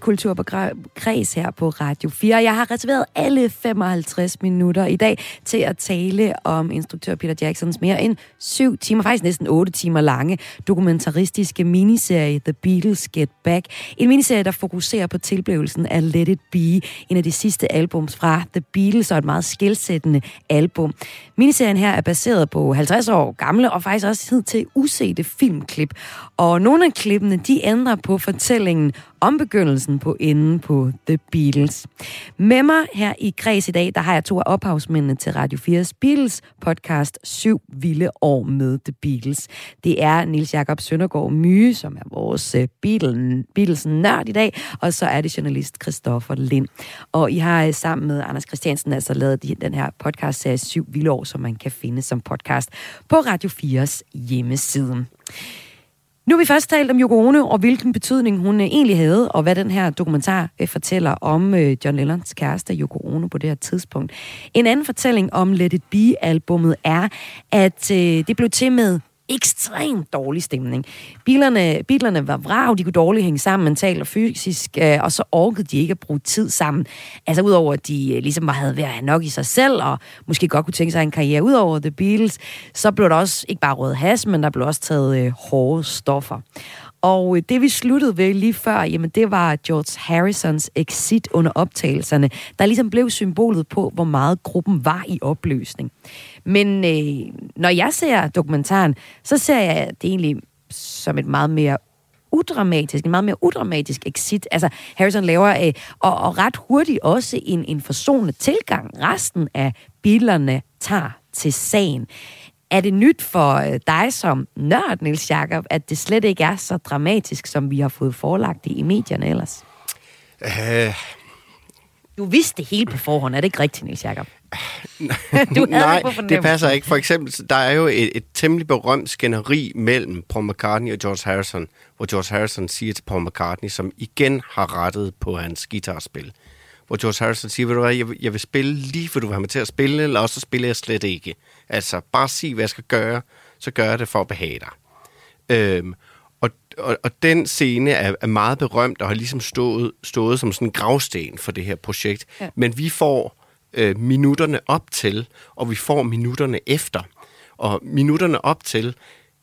kulturkreds her på Radio 4. Jeg har reserveret alle 55 minutter i dag til at tale om instruktør Peter Jacksons mere end syv timer, faktisk næsten 8 timer lange dokumentaristiske miniserie The Beatles Get Back. En miniserie, der fokuserer på tilblivelsen af Let It Be, en af de sidste albums fra The Beatles og et meget skældsættende album. Miniserien her er baseret på 50 år gamle og faktisk også tid til usete filmklip. Og nogle af klippene, de ændrer på fortællingen om begyndelsen på enden på The Beatles. Med mig her i Græs i dag, der har jeg to af ophavsmændene til Radio 4's Beatles podcast Syv Vilde År med The Beatles. Det er Nils Jakob Søndergaard Myge, som er vores øh, Beatles-nørd i dag, og så er det journalist Christoffer Lind. Og I har øh, sammen med Anders Christiansen altså lavet den her podcast-serie Syv Vilde År, som man kan finde som podcast på Radio 4's hjemmeside. Nu har vi først talt om Yoko Ono, og hvilken betydning hun øh, egentlig havde, og hvad den her dokumentar øh, fortæller om øh, John Lennons kæreste Yoko Ono på det her tidspunkt. En anden fortælling om Let It Be-albummet er, at det blev til med ekstremt dårlig stemning. Bilerne, bilerne var vrag, de kunne dårligt hænge sammen mentalt og fysisk, øh, og så orkede de ikke at bruge tid sammen. Altså udover at de øh, ligesom havde været nok i sig selv, og måske godt kunne tænke sig en karriere ud over The Beatles, så blev der også ikke bare rød has, men der blev også taget øh, hårde stoffer. Og øh, det vi sluttede ved lige før, jamen det var George Harrisons exit under optagelserne, der ligesom blev symbolet på, hvor meget gruppen var i opløsning. Men øh, når jeg ser dokumentaren, så ser jeg det egentlig som et meget mere udramatisk, en meget mere udramatisk exit. Altså, Harrison laver, øh, og, og ret hurtigt også en, en forsonende tilgang. Resten af billerne tager til sagen. Er det nyt for øh, dig som nørd, Niels Jakob, at det slet ikke er så dramatisk, som vi har fået forelagt det i medierne ellers? Uh... Du vidste det hele på forhånd, er det ikke rigtigt, Niels Jakob? du Nej, det, det passer ikke. For eksempel, der er jo et, et temmelig berømt skænderi mellem Paul McCartney og George Harrison, hvor George Harrison siger til Paul McCartney, som igen har rettet på hans guitarspil, hvor George Harrison siger, ved du hvad, jeg vil, jeg vil spille lige, for du vil have mig til at spille, eller også så spiller jeg slet ikke. Altså, bare sig, hvad jeg skal gøre, så gør jeg det for at behage dig. Øhm, og, og, og den scene er, er meget berømt og har ligesom stået, stået som sådan en gravsten for det her projekt. Ja. Men vi får øh, minutterne op til, og vi får minutterne efter. Og minutterne op til,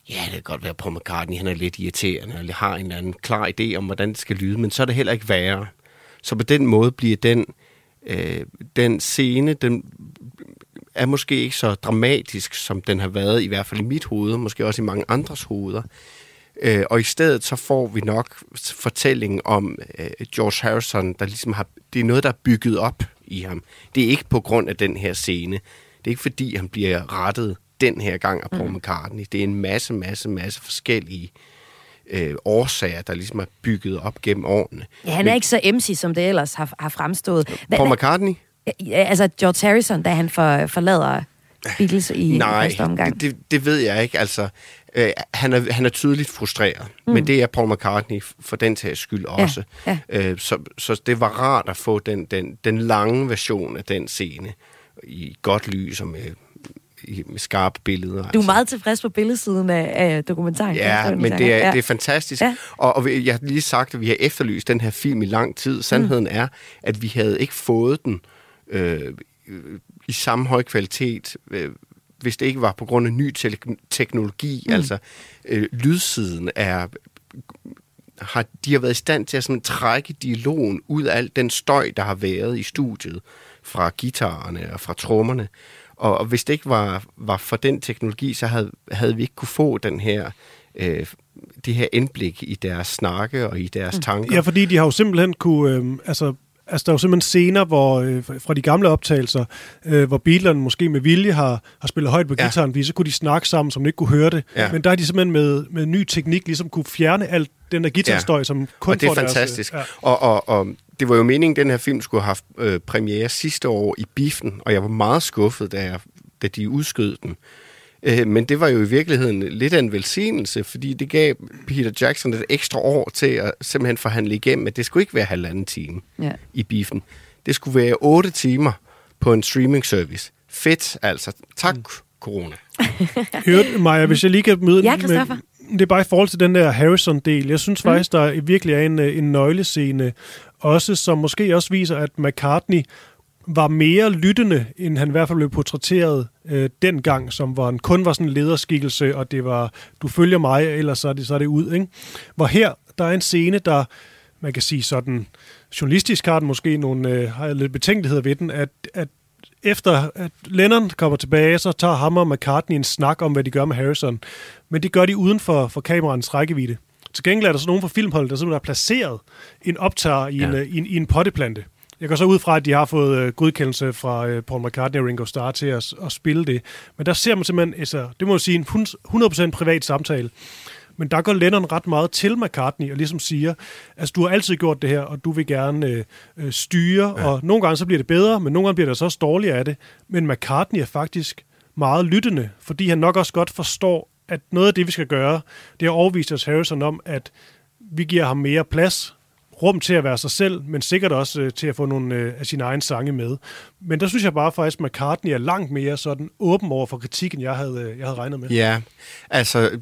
ja, det kan godt være, at Paul McCartney han er lidt irriterende, eller har en eller anden klar idé om, hvordan det skal lyde, men så er det heller ikke værre. Så på den måde bliver den, øh, den scene, den er måske ikke så dramatisk, som den har været, i hvert fald i mit hoved, måske også i mange andres hoveder. Øh, og i stedet så får vi nok fortællingen om øh, George Harrison, der ligesom har, det er noget, der er bygget op i ham. Det er ikke på grund af den her scene. Det er ikke fordi, han bliver rettet den her gang af Paul mm. McCartney. Det er en masse, masse, masse forskellige øh, årsager, der ligesom er bygget op gennem årene. Ja, han er Men, ikke så MC, som det ellers har, har fremstået. Paul McCartney? Ja, altså George Harrison, da han for, forlader Beatles i Nej, første omgang? Nej, det, det ved jeg ikke. Altså, øh, han, er, han er tydeligt frustreret, mm. men det er Paul McCartney for den tages skyld også. Ja, ja. Øh, så, så det var rart at få den, den, den lange version af den scene i godt lys og med skarpe billeder. Du er altså. meget tilfreds på billedsiden af, af dokumentaren. Ja, men det er, ja. det er fantastisk. Ja. Og, og jeg har lige sagt, at vi har efterlyst den her film i lang tid. Sandheden mm. er, at vi havde ikke fået den øh, i samme høj kvalitet, øh, hvis det ikke var på grund af ny te- teknologi. Mm. Altså, øh, lydsiden er har, de har været i stand til at sådan trække dialogen ud af al den støj, der har været i studiet fra guitarerne og fra trommerne. Og, og hvis det ikke var, var for den teknologi, så havde, havde vi ikke kunne få den her øh, det her indblik i deres snakke og i deres mm. tanker. Ja, fordi de har jo simpelthen kunne, øh, altså altså, der er jo simpelthen scener hvor, øh, fra de gamle optagelser, øh, hvor Beatlerne måske med vilje har, har spillet højt på ja. gitaren, fordi så kunne de snakke sammen, som de ikke kunne høre det. Ja. Men der er de simpelthen med, med ny teknik ligesom kunne fjerne alt den der guitarstøj, ja. som kun og det er fantastisk. Deres, ja. og, og, og det var jo meningen, at den her film skulle have haft øh, premiere sidste år i Biffen, og jeg var meget skuffet, da, jeg, da de udskød den. Øh, men det var jo i virkeligheden lidt af en velsignelse, fordi det gav Peter Jackson et ekstra år til at simpelthen forhandle igennem, at det skulle ikke være halvanden time ja. i biffen. Det skulle være otte timer på en streaming service. Fedt altså. Tak, mm. corona. Hørte Maja, hvis jeg lige kan møde ja, med, det er bare i forhold til den der Harrison-del. Jeg synes faktisk, der virkelig er en, øh, en nøglescene, også som måske også viser, at McCartney var mere lyttende, end han i hvert fald blev portrætteret øh, dengang, som var en, kun var sådan en lederskikkelse, og det var, du følger mig, ellers så er det, så er det ud. Ikke? Hvor her, der er en scene, der, man kan sige sådan, journalistisk har den måske nogle, øh, har jeg lidt betænkeligheder ved den, at, at efter at Lennon kommer tilbage, så tager ham og McCartney en snak om, hvad de gør med Harrison. Men det gør de uden for, for kameraens rækkevidde. Til gengæld er der så nogen fra filmholdet, der simpelthen har placeret en optager i, ja. en, øh, i, en, i en potteplante. Jeg går så ud fra, at de har fået øh, godkendelse fra øh, Paul McCartney og Ringo Starr til at, at spille det. Men der ser man simpelthen, altså, det må jeg sige, en 100% privat samtale. Men der går Lennon ret meget til McCartney og ligesom siger, altså du har altid gjort det her, og du vil gerne øh, øh, styre, ja. og nogle gange så bliver det bedre, men nogle gange bliver det så også dårligere af det. Men McCartney er faktisk meget lyttende, fordi han nok også godt forstår, at noget af det, vi skal gøre, det er at overvise os Harrison om, at vi giver ham mere plads, rum til at være sig selv, men sikkert også øh, til at få nogle øh, af sine egne sange med. Men der synes jeg bare faktisk, at McCartney er langt mere sådan åben over for kritikken, jeg havde, øh, jeg havde regnet med. Ja, altså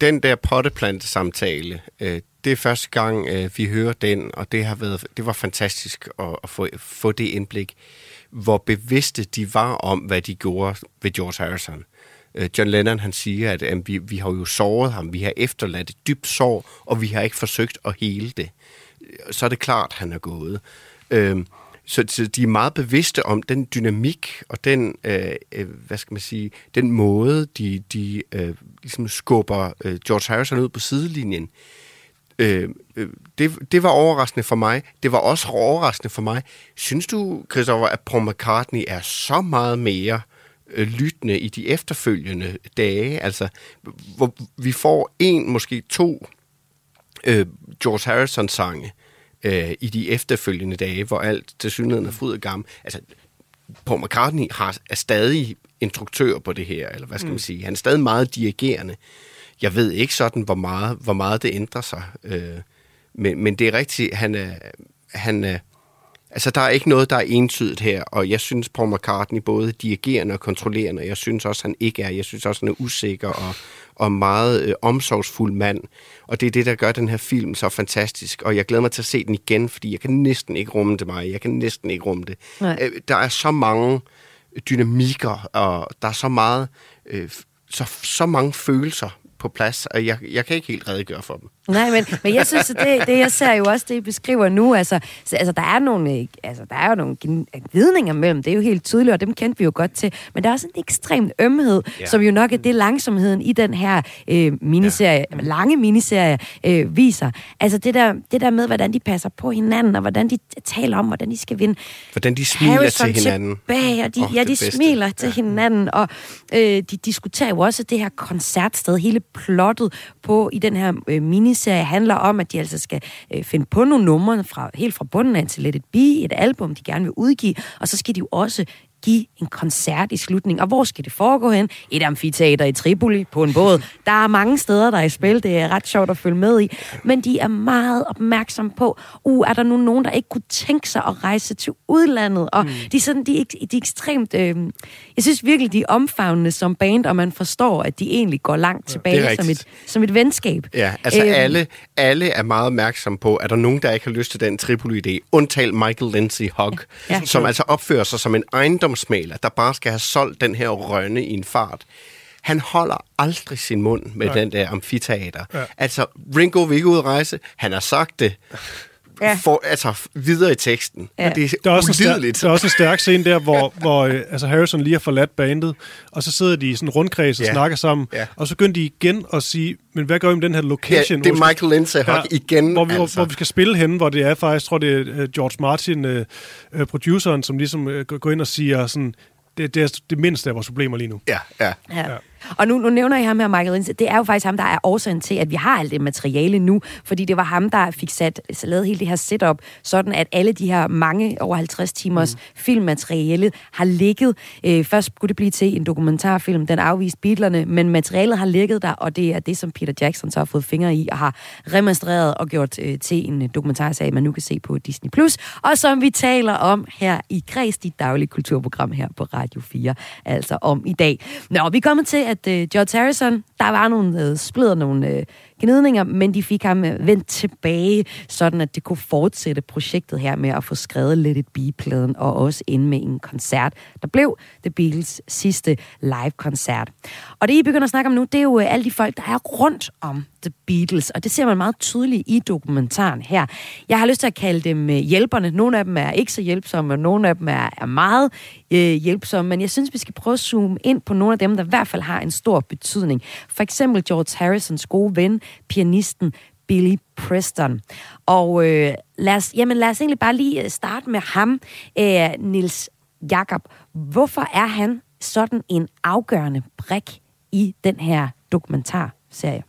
den der potteplante-samtale, øh, det er første gang, øh, vi hører den, og det har været, det var fantastisk at, at få, få det indblik, hvor bevidste de var om, hvad de gjorde ved George Harrison. Øh, John Lennon han siger, at øh, vi, vi har jo såret ham, vi har efterladt et dybt sår, og vi har ikke forsøgt at hele det. Så er det klart, han er gået. Øh, så, så de er meget bevidste om den dynamik og den, øh, øh, hvad skal man sige, den måde, de, de øh, ligesom skubber øh, George Harrison ud på sidelinjen. Øh, øh, det, det var overraskende for mig. Det var også overraskende for mig. Synes du, Christopher, at Paul McCartney er så meget mere øh, lyttende i de efterfølgende dage? Altså, hvor vi får en, måske to øh, George Harrison-sange, øh, i de efterfølgende dage, hvor alt til synligheden er fryd og gammel. Altså, Paul McCartney har, er stadig instruktør på det her, eller hvad skal mm. man sige. Han er stadig meget dirigerende. Jeg ved ikke sådan, hvor meget, hvor meget det ændrer sig. Øh, men, men det er rigtigt, han er, han er, altså der er ikke noget, der er entydigt her, og jeg synes Paul McCartney både dirigerende og kontrollerende, og jeg synes også, han ikke er. Jeg synes også, han er usikker og, og meget øh, omsorgsfuld mand. Og det er det, der gør den her film så fantastisk. Og jeg glæder mig til at se den igen, fordi jeg kan næsten ikke rumme det mig. Jeg kan næsten ikke rumme det. Nej. Øh, der er så mange dynamikker, og der er så meget, øh, så, så mange følelser på plads, og jeg, jeg kan ikke helt redegøre for dem. Nej, men, men jeg synes, at det, det jeg ser jo også, det I beskriver nu, altså, så, altså der er nogle, øh, altså, der er jo nogle vidninger mellem, det er jo helt tydeligt, og dem kendte vi jo godt til, men der er også en ekstrem ømhed, ja. som jo nok er det langsomheden i den her øh, miniserie, ja. lange miniserie, øh, viser. Altså det der, det der med, hvordan de passer på hinanden, og hvordan de taler om, hvordan de skal vinde. Hvordan de smiler Harrison til hinanden. Tilbage, og de, oh, ja, de bedste. smiler til ja. hinanden, og øh, de diskuterer jo også det her koncertsted, hele plottet på i den her øh, miniserie handler om, at de altså skal øh, finde på nogle numre fra, helt fra bunden af til Let It Be, et album, de gerne vil udgive, og så skal de jo også give en koncert i slutningen. Og hvor skal det foregå hen? Et amfiteater i Tripoli på en båd. Der er mange steder, der er i spil. Det er ret sjovt at følge med i. Men de er meget opmærksom på, uh, er der nu nogen, der ikke kunne tænke sig at rejse til udlandet? Og mm. de, er sådan, de, er, de er ekstremt... Øh, jeg synes virkelig, de er omfavnende som band, og man forstår, at de egentlig går langt tilbage ja, som, et, som et venskab. Ja, altså øh, alle, alle er meget opmærksom på, at der nogen, der ikke har lyst til den Tripoli-idé. Undtal Michael Lindsay Hogg, ja. som altså opfører sig som en ejendom ejendomsmaler, der bare skal have solgt den her rønne i en fart. Han holder aldrig sin mund med Nej. den der amfiteater. Ja. Altså, Ringo vil ikke ud rejse. Han har sagt det. Ja. For, altså videre i teksten. Ja. Og det er, der er, også en stærk, der er også en stærk scene der, hvor, hvor øh, altså Harrison lige har forladt bandet, og så sidder de i sådan en rundkreds og ja. snakker sammen, ja. og så begynder de igen at sige, men hvad gør vi med den her location? Ja, det er Michael Lindsay ja, igen. Hvor vi, altså. hvor vi skal spille henne, hvor det er faktisk, tror det er uh, George Martin, uh, produceren, som ligesom uh, går ind og siger sådan, det, det er det mindste af vores problemer lige nu. Ja, ja. ja. ja. Og nu, nu nævner jeg ham her, Michael Lindsay. Det er jo faktisk ham, der er årsagen til, at vi har alt det materiale nu. Fordi det var ham, der fik sat, lavet hele det her setup, sådan at alle de her mange, over 50 timers mm. filmmateriale har ligget. Øh, først skulle det blive til en dokumentarfilm, den afviste Beatlerne, men materialet har ligget der, og det er det, som Peter Jackson så har fået fingre i, og har remastereret og gjort øh, til en dokumentarserie, man nu kan se på Disney+. Plus, og som vi taler om her i Kreds, dit daglige kulturprogram her på Radio 4, altså om i dag. Nå, vi kommer til at at øh, George Harrison, der var nogle øh, splid nogle øh, gnidninger, men de fik ham øh, vendt tilbage, sådan at det kunne fortsætte projektet her med at få skrevet Let It Be-pladen, og også ende med en koncert, der blev The Beatles sidste live-koncert. Og det, I begynder at snakke om nu, det er jo øh, alle de folk, der er rundt om The Beatles, og det ser man meget tydeligt i dokumentaren her. Jeg har lyst til at kalde dem øh, hjælperne. Nogle af dem er ikke så hjælpsomme, og nogle af dem er, er meget øh, hjælpsomme, men jeg synes, vi skal prøve at zoome ind på nogle af dem, der i hvert fald har en stor betydning. For eksempel George Harrisons gode ven, pianisten Billy Preston. Og øh, lad, os, jamen, lad os egentlig bare lige øh, starte med ham, øh, Nils Jakob. Hvorfor er han sådan en afgørende brik i den her dokumentarserie?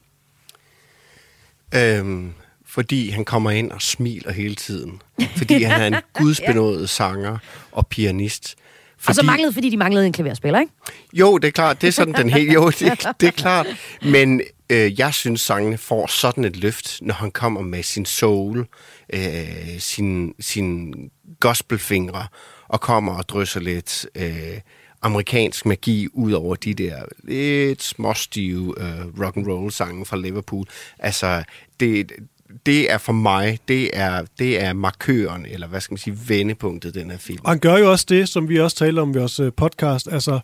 Øhm, fordi han kommer ind og smiler hele tiden. Fordi han er en gudsbenået sanger og pianist. Fordi, Og så manglede, fordi de manglede en klaverspiller, ikke? Jo, det er klart. Det er sådan den helt... Jo, det, det er klart. Men øh, jeg synes, sangene får sådan et løft, når han kommer med sin soul, øh, sin, sin gospelfingre, og kommer og drysser lidt øh, amerikansk magi ud over de der lidt småstive øh, rock and roll sange fra Liverpool. Altså, det, det er for mig, det er, det er markøren, eller hvad skal man sige, vendepunktet, den her film. Og han gør jo også det, som vi også taler om i vores øh, podcast. Altså,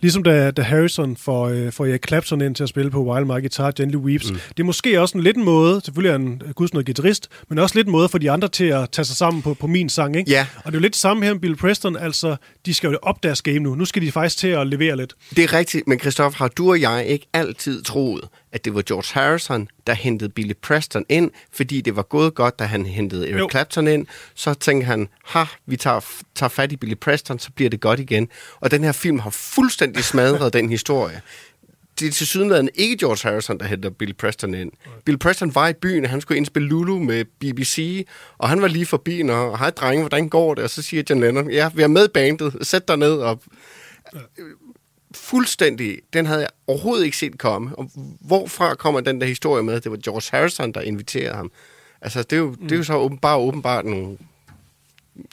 ligesom da, da Harrison får, øh, får Erik Clapton ind til at spille på Wild My Guitar Gently Weeps. Mm. Det er måske også en lidt en måde, selvfølgelig er han gudsnød guitarist, men også lidt en måde for de andre til at tage sig sammen på, på min sang. Ikke? Ja. Og det er jo lidt det samme her med Bill Preston. Altså, de skal jo op deres game nu. Nu skal de faktisk til at levere lidt. Det er rigtigt, men Christoph, har du og jeg ikke altid troet, at det var George Harrison, der hentede Billy Preston ind, fordi det var gået godt, da han hentede Eric Jo. Clapton ind. Så tænkte han, ha, vi tager, tager fat i Billy Preston, så bliver det godt igen. Og den her film har fuldstændig smadret den historie. Det er til sydenlandet ikke George Harrison, der henter Billy Preston ind. Bill Preston var i byen, og han skulle indspille Lulu med BBC, og han var lige forbi, og hej drenge, hvordan går det? Og så siger John Lennon, ja, vi er med bandet, sæt dig ned og fuldstændig, den havde jeg overhovedet ikke set komme. Og hvorfra kommer den der historie med, at det var George Harrison, der inviterede ham? Altså, det er jo, det er jo så åben, bare åbenbart nogle...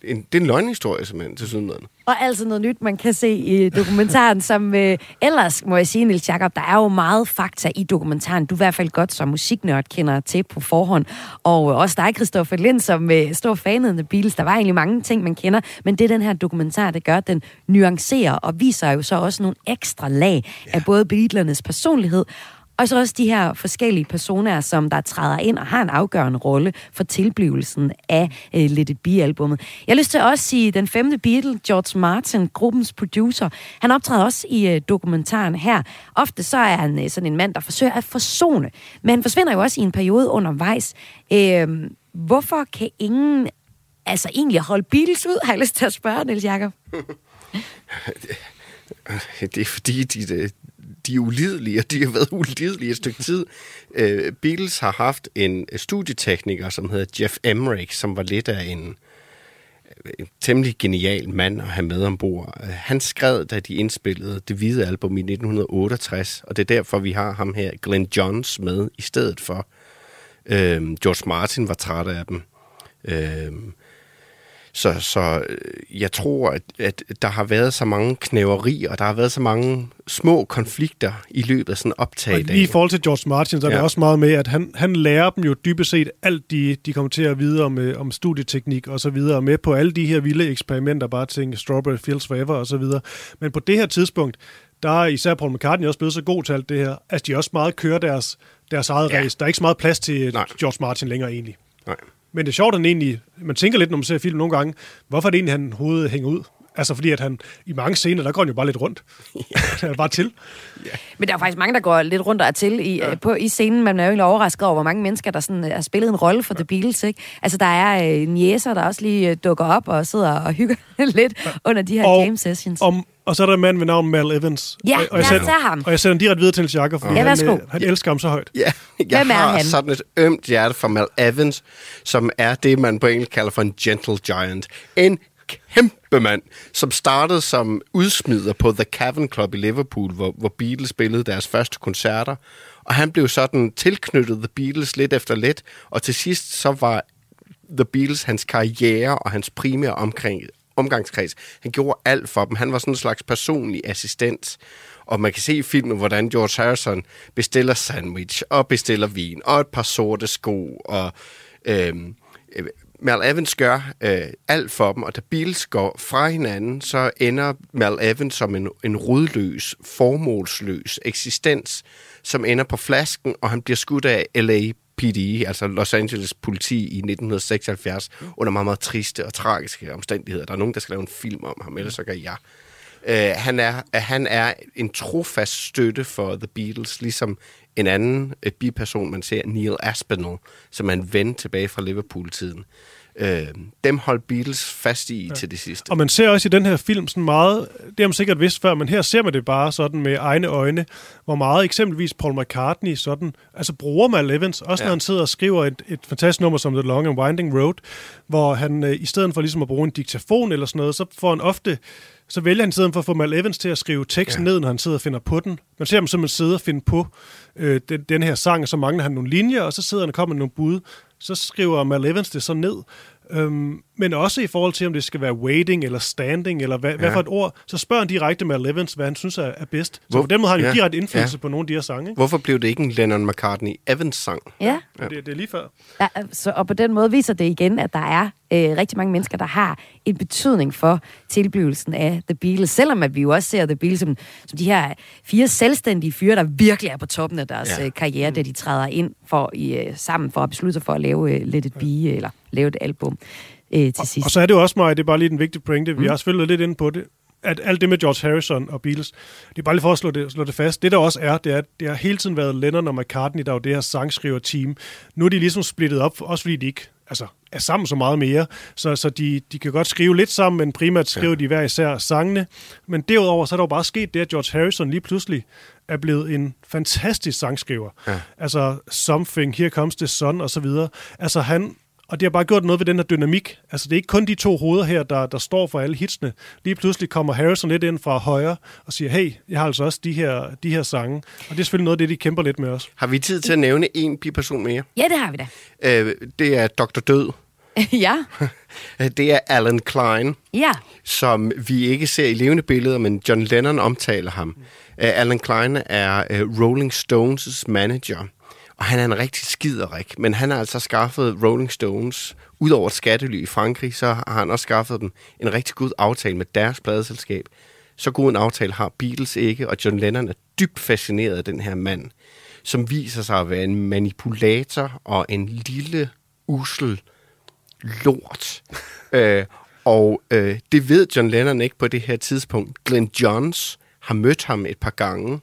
En, det er en løgnhistorie, simpelthen, til sydenlandet. Og altså noget nyt, man kan se i dokumentaren, som øh, ellers, må jeg sige, Nils Jacob, der er jo meget fakta i dokumentaren. Du er i hvert fald godt som musiknørd kender til på forhånd. Og øh, også dig, Christoffer Lind, som øh, stor fan af The Beatles. Der var egentlig mange ting, man kender, men det den her dokumentar, det gør, den nuancerer og viser jo så også nogle ekstra lag ja. af både Beatlernes personlighed, og så også de her forskellige personer, som der træder ind og har en afgørende rolle for tilblivelsen af øh, Let It Be-albummet. Jeg har lyst til at også sige, den femte Beatle, George Martin, gruppens producer, han optræder også i øh, dokumentaren her. Ofte så er han øh, sådan en mand, der forsøger at forsone, men han forsvinder jo også i en periode undervejs. Øh, hvorfor kan ingen altså egentlig holde Beatles ud, har jeg lyst til at spørge, Niels Jacob. Det er fordi, de, de er ulidelige, og de har været ulidelige et stykke tid. Uh, Beatles har haft en øh, studietekniker, som hedder Jeff Emmerich, som var lidt af en, øh, en temmelig genial mand at have med ombord. Uh, han skrev, da de indspillede det hvide album i 1968, og det er derfor, vi har ham her, Glenn Johns, med i stedet for. Uh, George Martin var træt af dem. Uh, så, så øh, jeg tror, at, at der har været så mange knæverier, og der har været så mange små konflikter i løbet af sådan optag. Og lige i forhold til George Martin, så er ja. Det også meget med, at han, han lærer dem jo dybest set alt, de, de kommer til at vide om, øh, om studieteknik og så videre, med på alle de her vilde eksperimenter, bare tænke Strawberry Fields Forever og så videre. Men på det her tidspunkt, der er især Paul McCartney også blevet så god til alt det her, at de også meget kører deres, deres eget Ja. race. Der er ikke så meget plads til Nej. George Martin længere egentlig. Nej. Men det er sjovt, at han egentlig, man tænker lidt, når man ser film nogle gange, hvorfor er det egentlig, han hovedet hænger ud? Altså fordi, at han i mange scener, der går han jo bare lidt rundt. Han er bare til. Men der er faktisk mange, der går lidt rundt og er til i, ja. på, i scenen. Man er jo egentlig overrasket over, hvor mange mennesker, der sådan, øh, har spillet en rolle for ja. The Beatles. Ikke? Altså, der er øh, jæser, der også lige øh, dukker op og sidder og hygger lidt ja. under de her Og- game sessions. Om, og så er der en mand ved navn Mal Evans. Ja, og, og jeg tage ham. Og jeg sætter den direkte videre til Niels Jakob, fordi Ja, han, værsgo. øh, han elsker ham så højt. Ja, jeg Hvem er har han? sådan et ømt hjerte for Mal Evans, som er det, man på engelsk kalder for en gentle giant. En kæmpe mand, som startede som udsmider på The Cavern Club i Liverpool, hvor, hvor Beatles spillede deres første koncerter. Og han blev sådan tilknyttet The Beatles lidt efter lidt, og til sidst så var The Beatles hans karriere og hans primære omkring, omgangskreds. Han gjorde alt for dem. Han var sådan en slags personlig assistent. Og man kan se i filmen, hvordan George Harrison bestiller sandwich, og bestiller vin, og et par sorte sko, og øhm, øh, Mal Evans gør øh, alt for dem, og da Beatles går fra hinanden, så ender Mal Evans som en, en rodløs, formålsløs eksistens, som ender på flasken, og han bliver skudt af L.A. LAPD, altså Los Angeles politi i 1976, under meget, meget triste og tragiske omstændigheder. Der er nogen, der skal lave en film om ham, ellers så gør jeg. Øh, han, er, han er en trofast støtte for The Beatles, ligesom en anden øh, biperson, man ser, Neil Aspinall, som er en ven tilbage fra Liverpool-tiden. Øh, dem holdt Beatles fast i ja. til det sidste. Og man ser også i den her film sådan meget, det har man sikkert vidst før, men her ser man det bare sådan med egne øjne, hvor meget eksempelvis Paul McCartney sådan, altså bruger Mal Evans, også ja. når han sidder og skriver et, et fantastisk nummer som The Long and Winding Road, hvor han øh, i stedet for ligesom at bruge en diktafon eller sådan noget, så får han ofte så vælger han i stedet for at få Mal Evans til at skrive teksten ja. ned, når han sidder og finder på den. Man ser ham simpelthen sidde og finde på øh, den, den her sang, og så mangler han nogle linjer, og så sidder han og kommer med nogle bud. Så skriver Mal Evans det så ned. Øhm, men også i forhold til, om det skal være waiting eller standing, eller hvad, ja. hvad for et ord, så spørger han direkte Mal Evans, hvad han synes er, er bedst. Så Hvor, på den måde har han jo ja, direkte indflydelse ja. på nogle af de her sange. Ikke? Hvorfor blev det ikke en Lennon-McCartney-Evans-sang? Ja. Ja. Det, det er lige før. Ja, så, og på den måde viser det igen, at der er øh, rigtig mange mennesker, der har en betydning for tilblivelsen af The Beatles. Selvom at vi jo også ser The Beatles som, som de her fire selvstændige fyre, der virkelig er på toppen af deres Ja. ja. karriere, da de træder ind for i, øh, sammen for at beslutte sig for at lave øh, Let It Be, eller lave et album øh, til sidst. Og så er det jo også mig, det er bare lige den vigtige pointe, vi har selvfølgelig lidt ind på det, at alt det med George Harrison og Beatles, det er bare lige for at slå det, slå det fast. Det der også er, det er, at det har hele tiden været Lennon og McCartney, der er jo det her sangskriver-team. Nu er de ligesom splittet op, også fordi de ikke altså, er sammen så meget mere. Så, så de, de kan godt skrive lidt sammen, men primært skriver ja. de hver især sangene. Men derudover, så er der jo bare sket det, at George Harrison lige pludselig er blevet en fantastisk sangskriver. Ja. Altså Something, Here Comes the Sun og så videre. Altså han, og det har bare gjort noget ved den her dynamik. Altså det er ikke kun de to hoveder her, der, der står for alle hitsene. Lige pludselig kommer Harrison lidt ind fra højre og siger, hey, jeg har altså også de her, de her sange. Og det er selvfølgelig noget af det, de kæmper lidt med os. Har vi tid til at nævne en biperson mere? Ja, det har vi da. Øh, det er Dr. Død. ja, Det er Alan Klein. ja. som vi ikke ser i levende billeder, men John Lennon omtaler ham. Uh, Alan Klein er uh, Rolling Stones' manager, og han er en rigtig skiderik, men han har altså skaffet Rolling Stones, ud over et skattely i Frankrig, så har han også skaffet dem en rigtig god aftale med deres pladeselskab. Så god en aftale har Beatles ikke, og John Lennon er dybt fascineret af den her mand, som viser sig at være en manipulator og en lille, usel lort. øh, og øh, det ved John Lennon ikke på det her tidspunkt. Glenn Johns har mødt ham et par gange,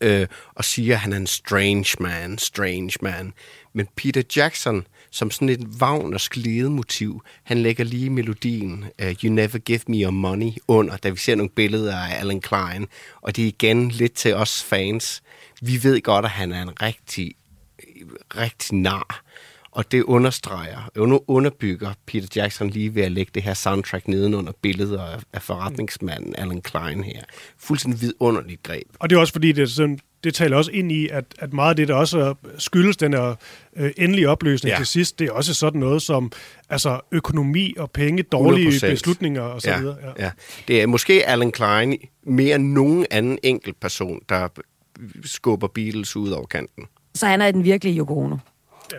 øh, og siger, at han er en strange man, strange man. Men Peter Jackson, som sådan et Wagners glædemotiv, han lægger lige melodien uh, You Never Give Me Your Money under, da vi ser nogle billeder af Alan Klein. Og det er igen lidt til os fans. Vi ved godt, at han er en rigtig, rigtig nar. Og det understreger, under- underbygger Peter Jackson lige ved at lægge det her soundtrack nedenunder billeder af- af forretningsmanden Alan Klein her. Fuldstændig vidunderligt greb. Og det er også fordi, det, er sådan, det taler også ind i, at, at meget af det, der også skyldes den her øh, endelige opløsning Ja. ja. til sidst, det er også sådan noget som altså, økonomi og penge, dårlige 100%. beslutninger og så videre. Ja. Ja. Det er måske Alan Klein mere end nogen anden enkelt person, der skubber Beatles ud over kanten. Så han er den virkelige Yoko Ono.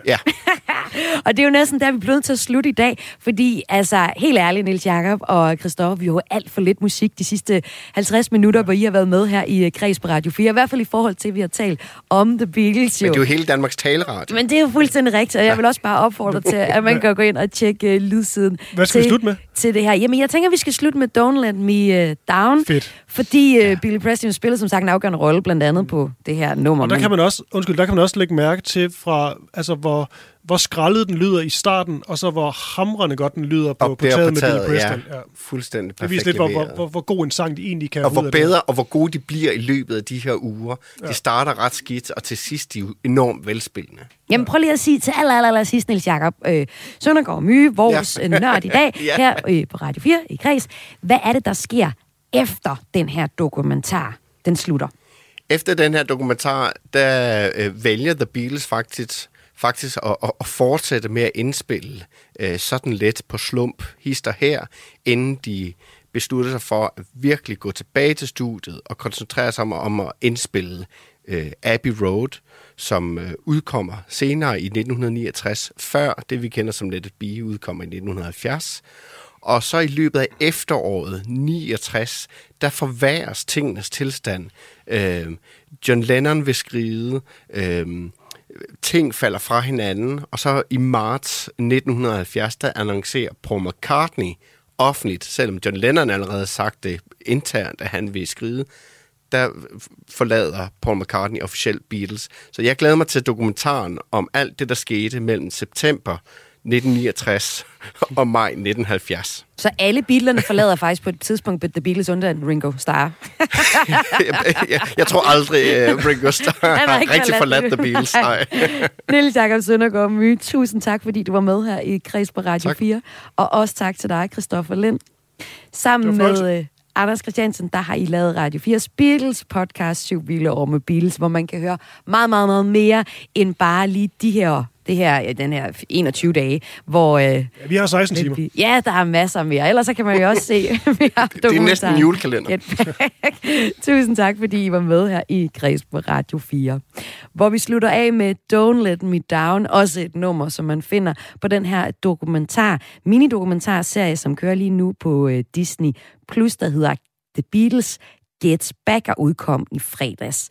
Ja, Og det er jo næsten der, vi er blevet til at slutte i dag, fordi altså, helt ærligt, Niels Jakob og Christoffer, vi har jo alt for lidt musik de sidste 50 minutter, hvor I har været med her i øh, Kreds på Radio 4, i hvert fald i forhold til, at vi har talt om The Beatles. Jo. men det er jo hele Danmarks taleradio. Men det er jo fuldstændig rigtigt, og jeg vil også bare opfordre til, at man kan gå ind og tjekke uh, lydsiden. Hvad skal vi til, slutte med? Til det her. Jamen, jeg tænker, vi skal slutte med Don't Let Me uh, Down. Fedt. Fordi uh, Billy Preston jo spiller som sagt en afgørende rolle, blandt andet på det her nummer. Og der kan man også, undskyld, der kan man også lægge mærke til fra, altså hvor, hvor skrællet den lyder i starten, og så hvor hamrende godt den lyder på, Og på taget på med Billy ja. Preston. Ja. Fuldstændig Det perfekt viser lidt, hvor, hvor, hvor, hvor god en sang de egentlig kan og hvor det. bedre og hvor gode de bliver i løbet af de her uger. Ja. De starter ret skidt, og til sidst de er jo enormt velspillende. Jamen prøv lige at sige til aller, aller, aller sidst, Niels Jacob øh, Søndergaard Myge, vores Ja. ja. nørd i dag, Ja. her øh, på Radio 4 i Kreds. Hvad er det, der sker efter den her dokumentar, den slutter? Efter den her dokumentar, der øh, vælger The Beatles faktisk, faktisk at, at, at fortsætte med at indspille øh, sådan lidt på slump, hister her, inden de beslutter sig for at virkelig gå tilbage til studiet og koncentrere sig om, om at indspille øh, Abbey Road, som øh, udkommer senere i 1969, før det vi kender som Let It Be udkommer i 1970. Og så i løbet af efteråret 69, der forværres tingenes tilstand. Øh, John Lennon vil skride, øh, ting falder fra hinanden, og så i marts 1970, der annoncerer Paul McCartney offentligt, selvom John Lennon allerede sagt det internt, at han vil skride, der forlader Paul McCartney officielt Beatles. Så jeg glæder mig til dokumentaren om alt det, der skete mellem september 1969 og maj 1970. Så alle Beatlerne forlader faktisk på et tidspunkt The Beatles under en Ringo Starr. jeg, tror aldrig, uh, Ringo Starr har rigtig forladt The Beatles. Nej. Niels Jakob Søndergaard My, tusind tak, fordi du var med her i Kreds på Radio Tak. 4. Og også tak til dig, Christoffer Lind. Sammen med øh, Anders Christiansen, der har I lavet Radio 4's Beatles podcast, Syv Biler over med Beatles, hvor man kan høre meget, meget, meget mere end bare lige de her, det her, den her 21 dage, hvor... Øh, Ja, vi har 16 timer. Ja, der er masser mere. Ellers så kan man jo også se mere Det er næsten en julekalender. Tusind tak, fordi I var med her i Græs på Radio 4. Hvor vi slutter af med Don't Let Me Down, også et nummer, som man finder på den her dokumentar, mini-dokumentarserie, som kører lige nu på øh, Disney+, Plus, der hedder The Beatles Get Back og udkom i fredags.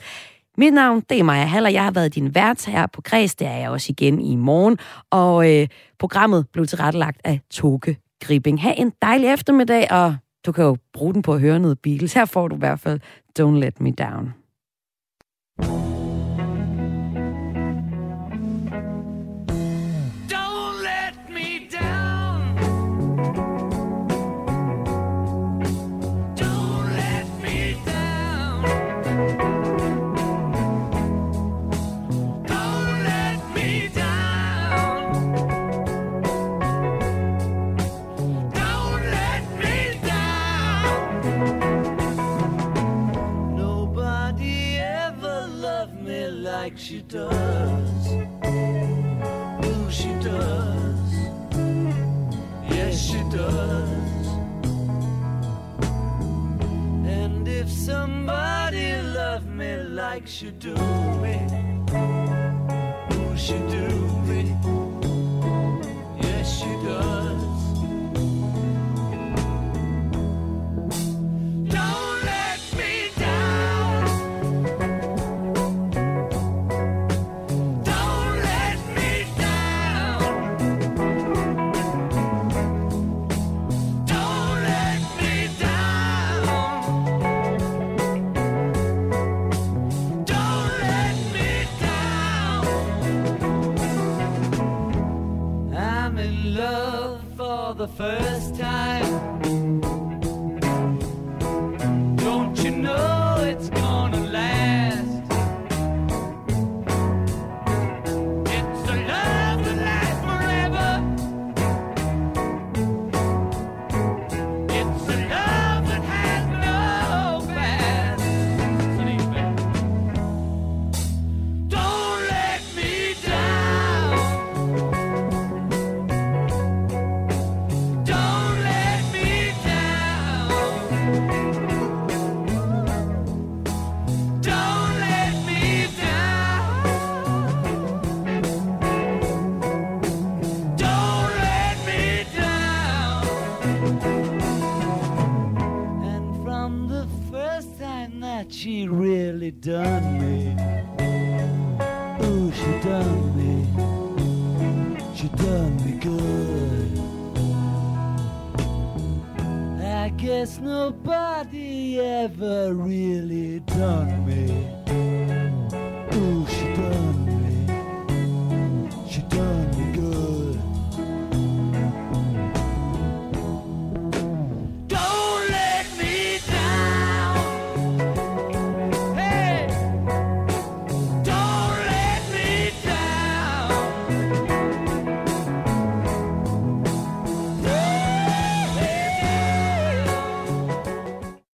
Mit navn, det er Maja Haller. Jeg har været din vært her på Græs. Det er jeg også igen i morgen. Og øh, programmet blev tilrettelagt af Toke Gripping. Ha' en dejlig eftermiddag, og du kan jo bruge den på at høre noget Beatles. Her får du i hvert fald Don't Let Me Down. Don't does. Oh, she does. Yes, she does. And if somebody loved me like she do me, oh, she do the first time.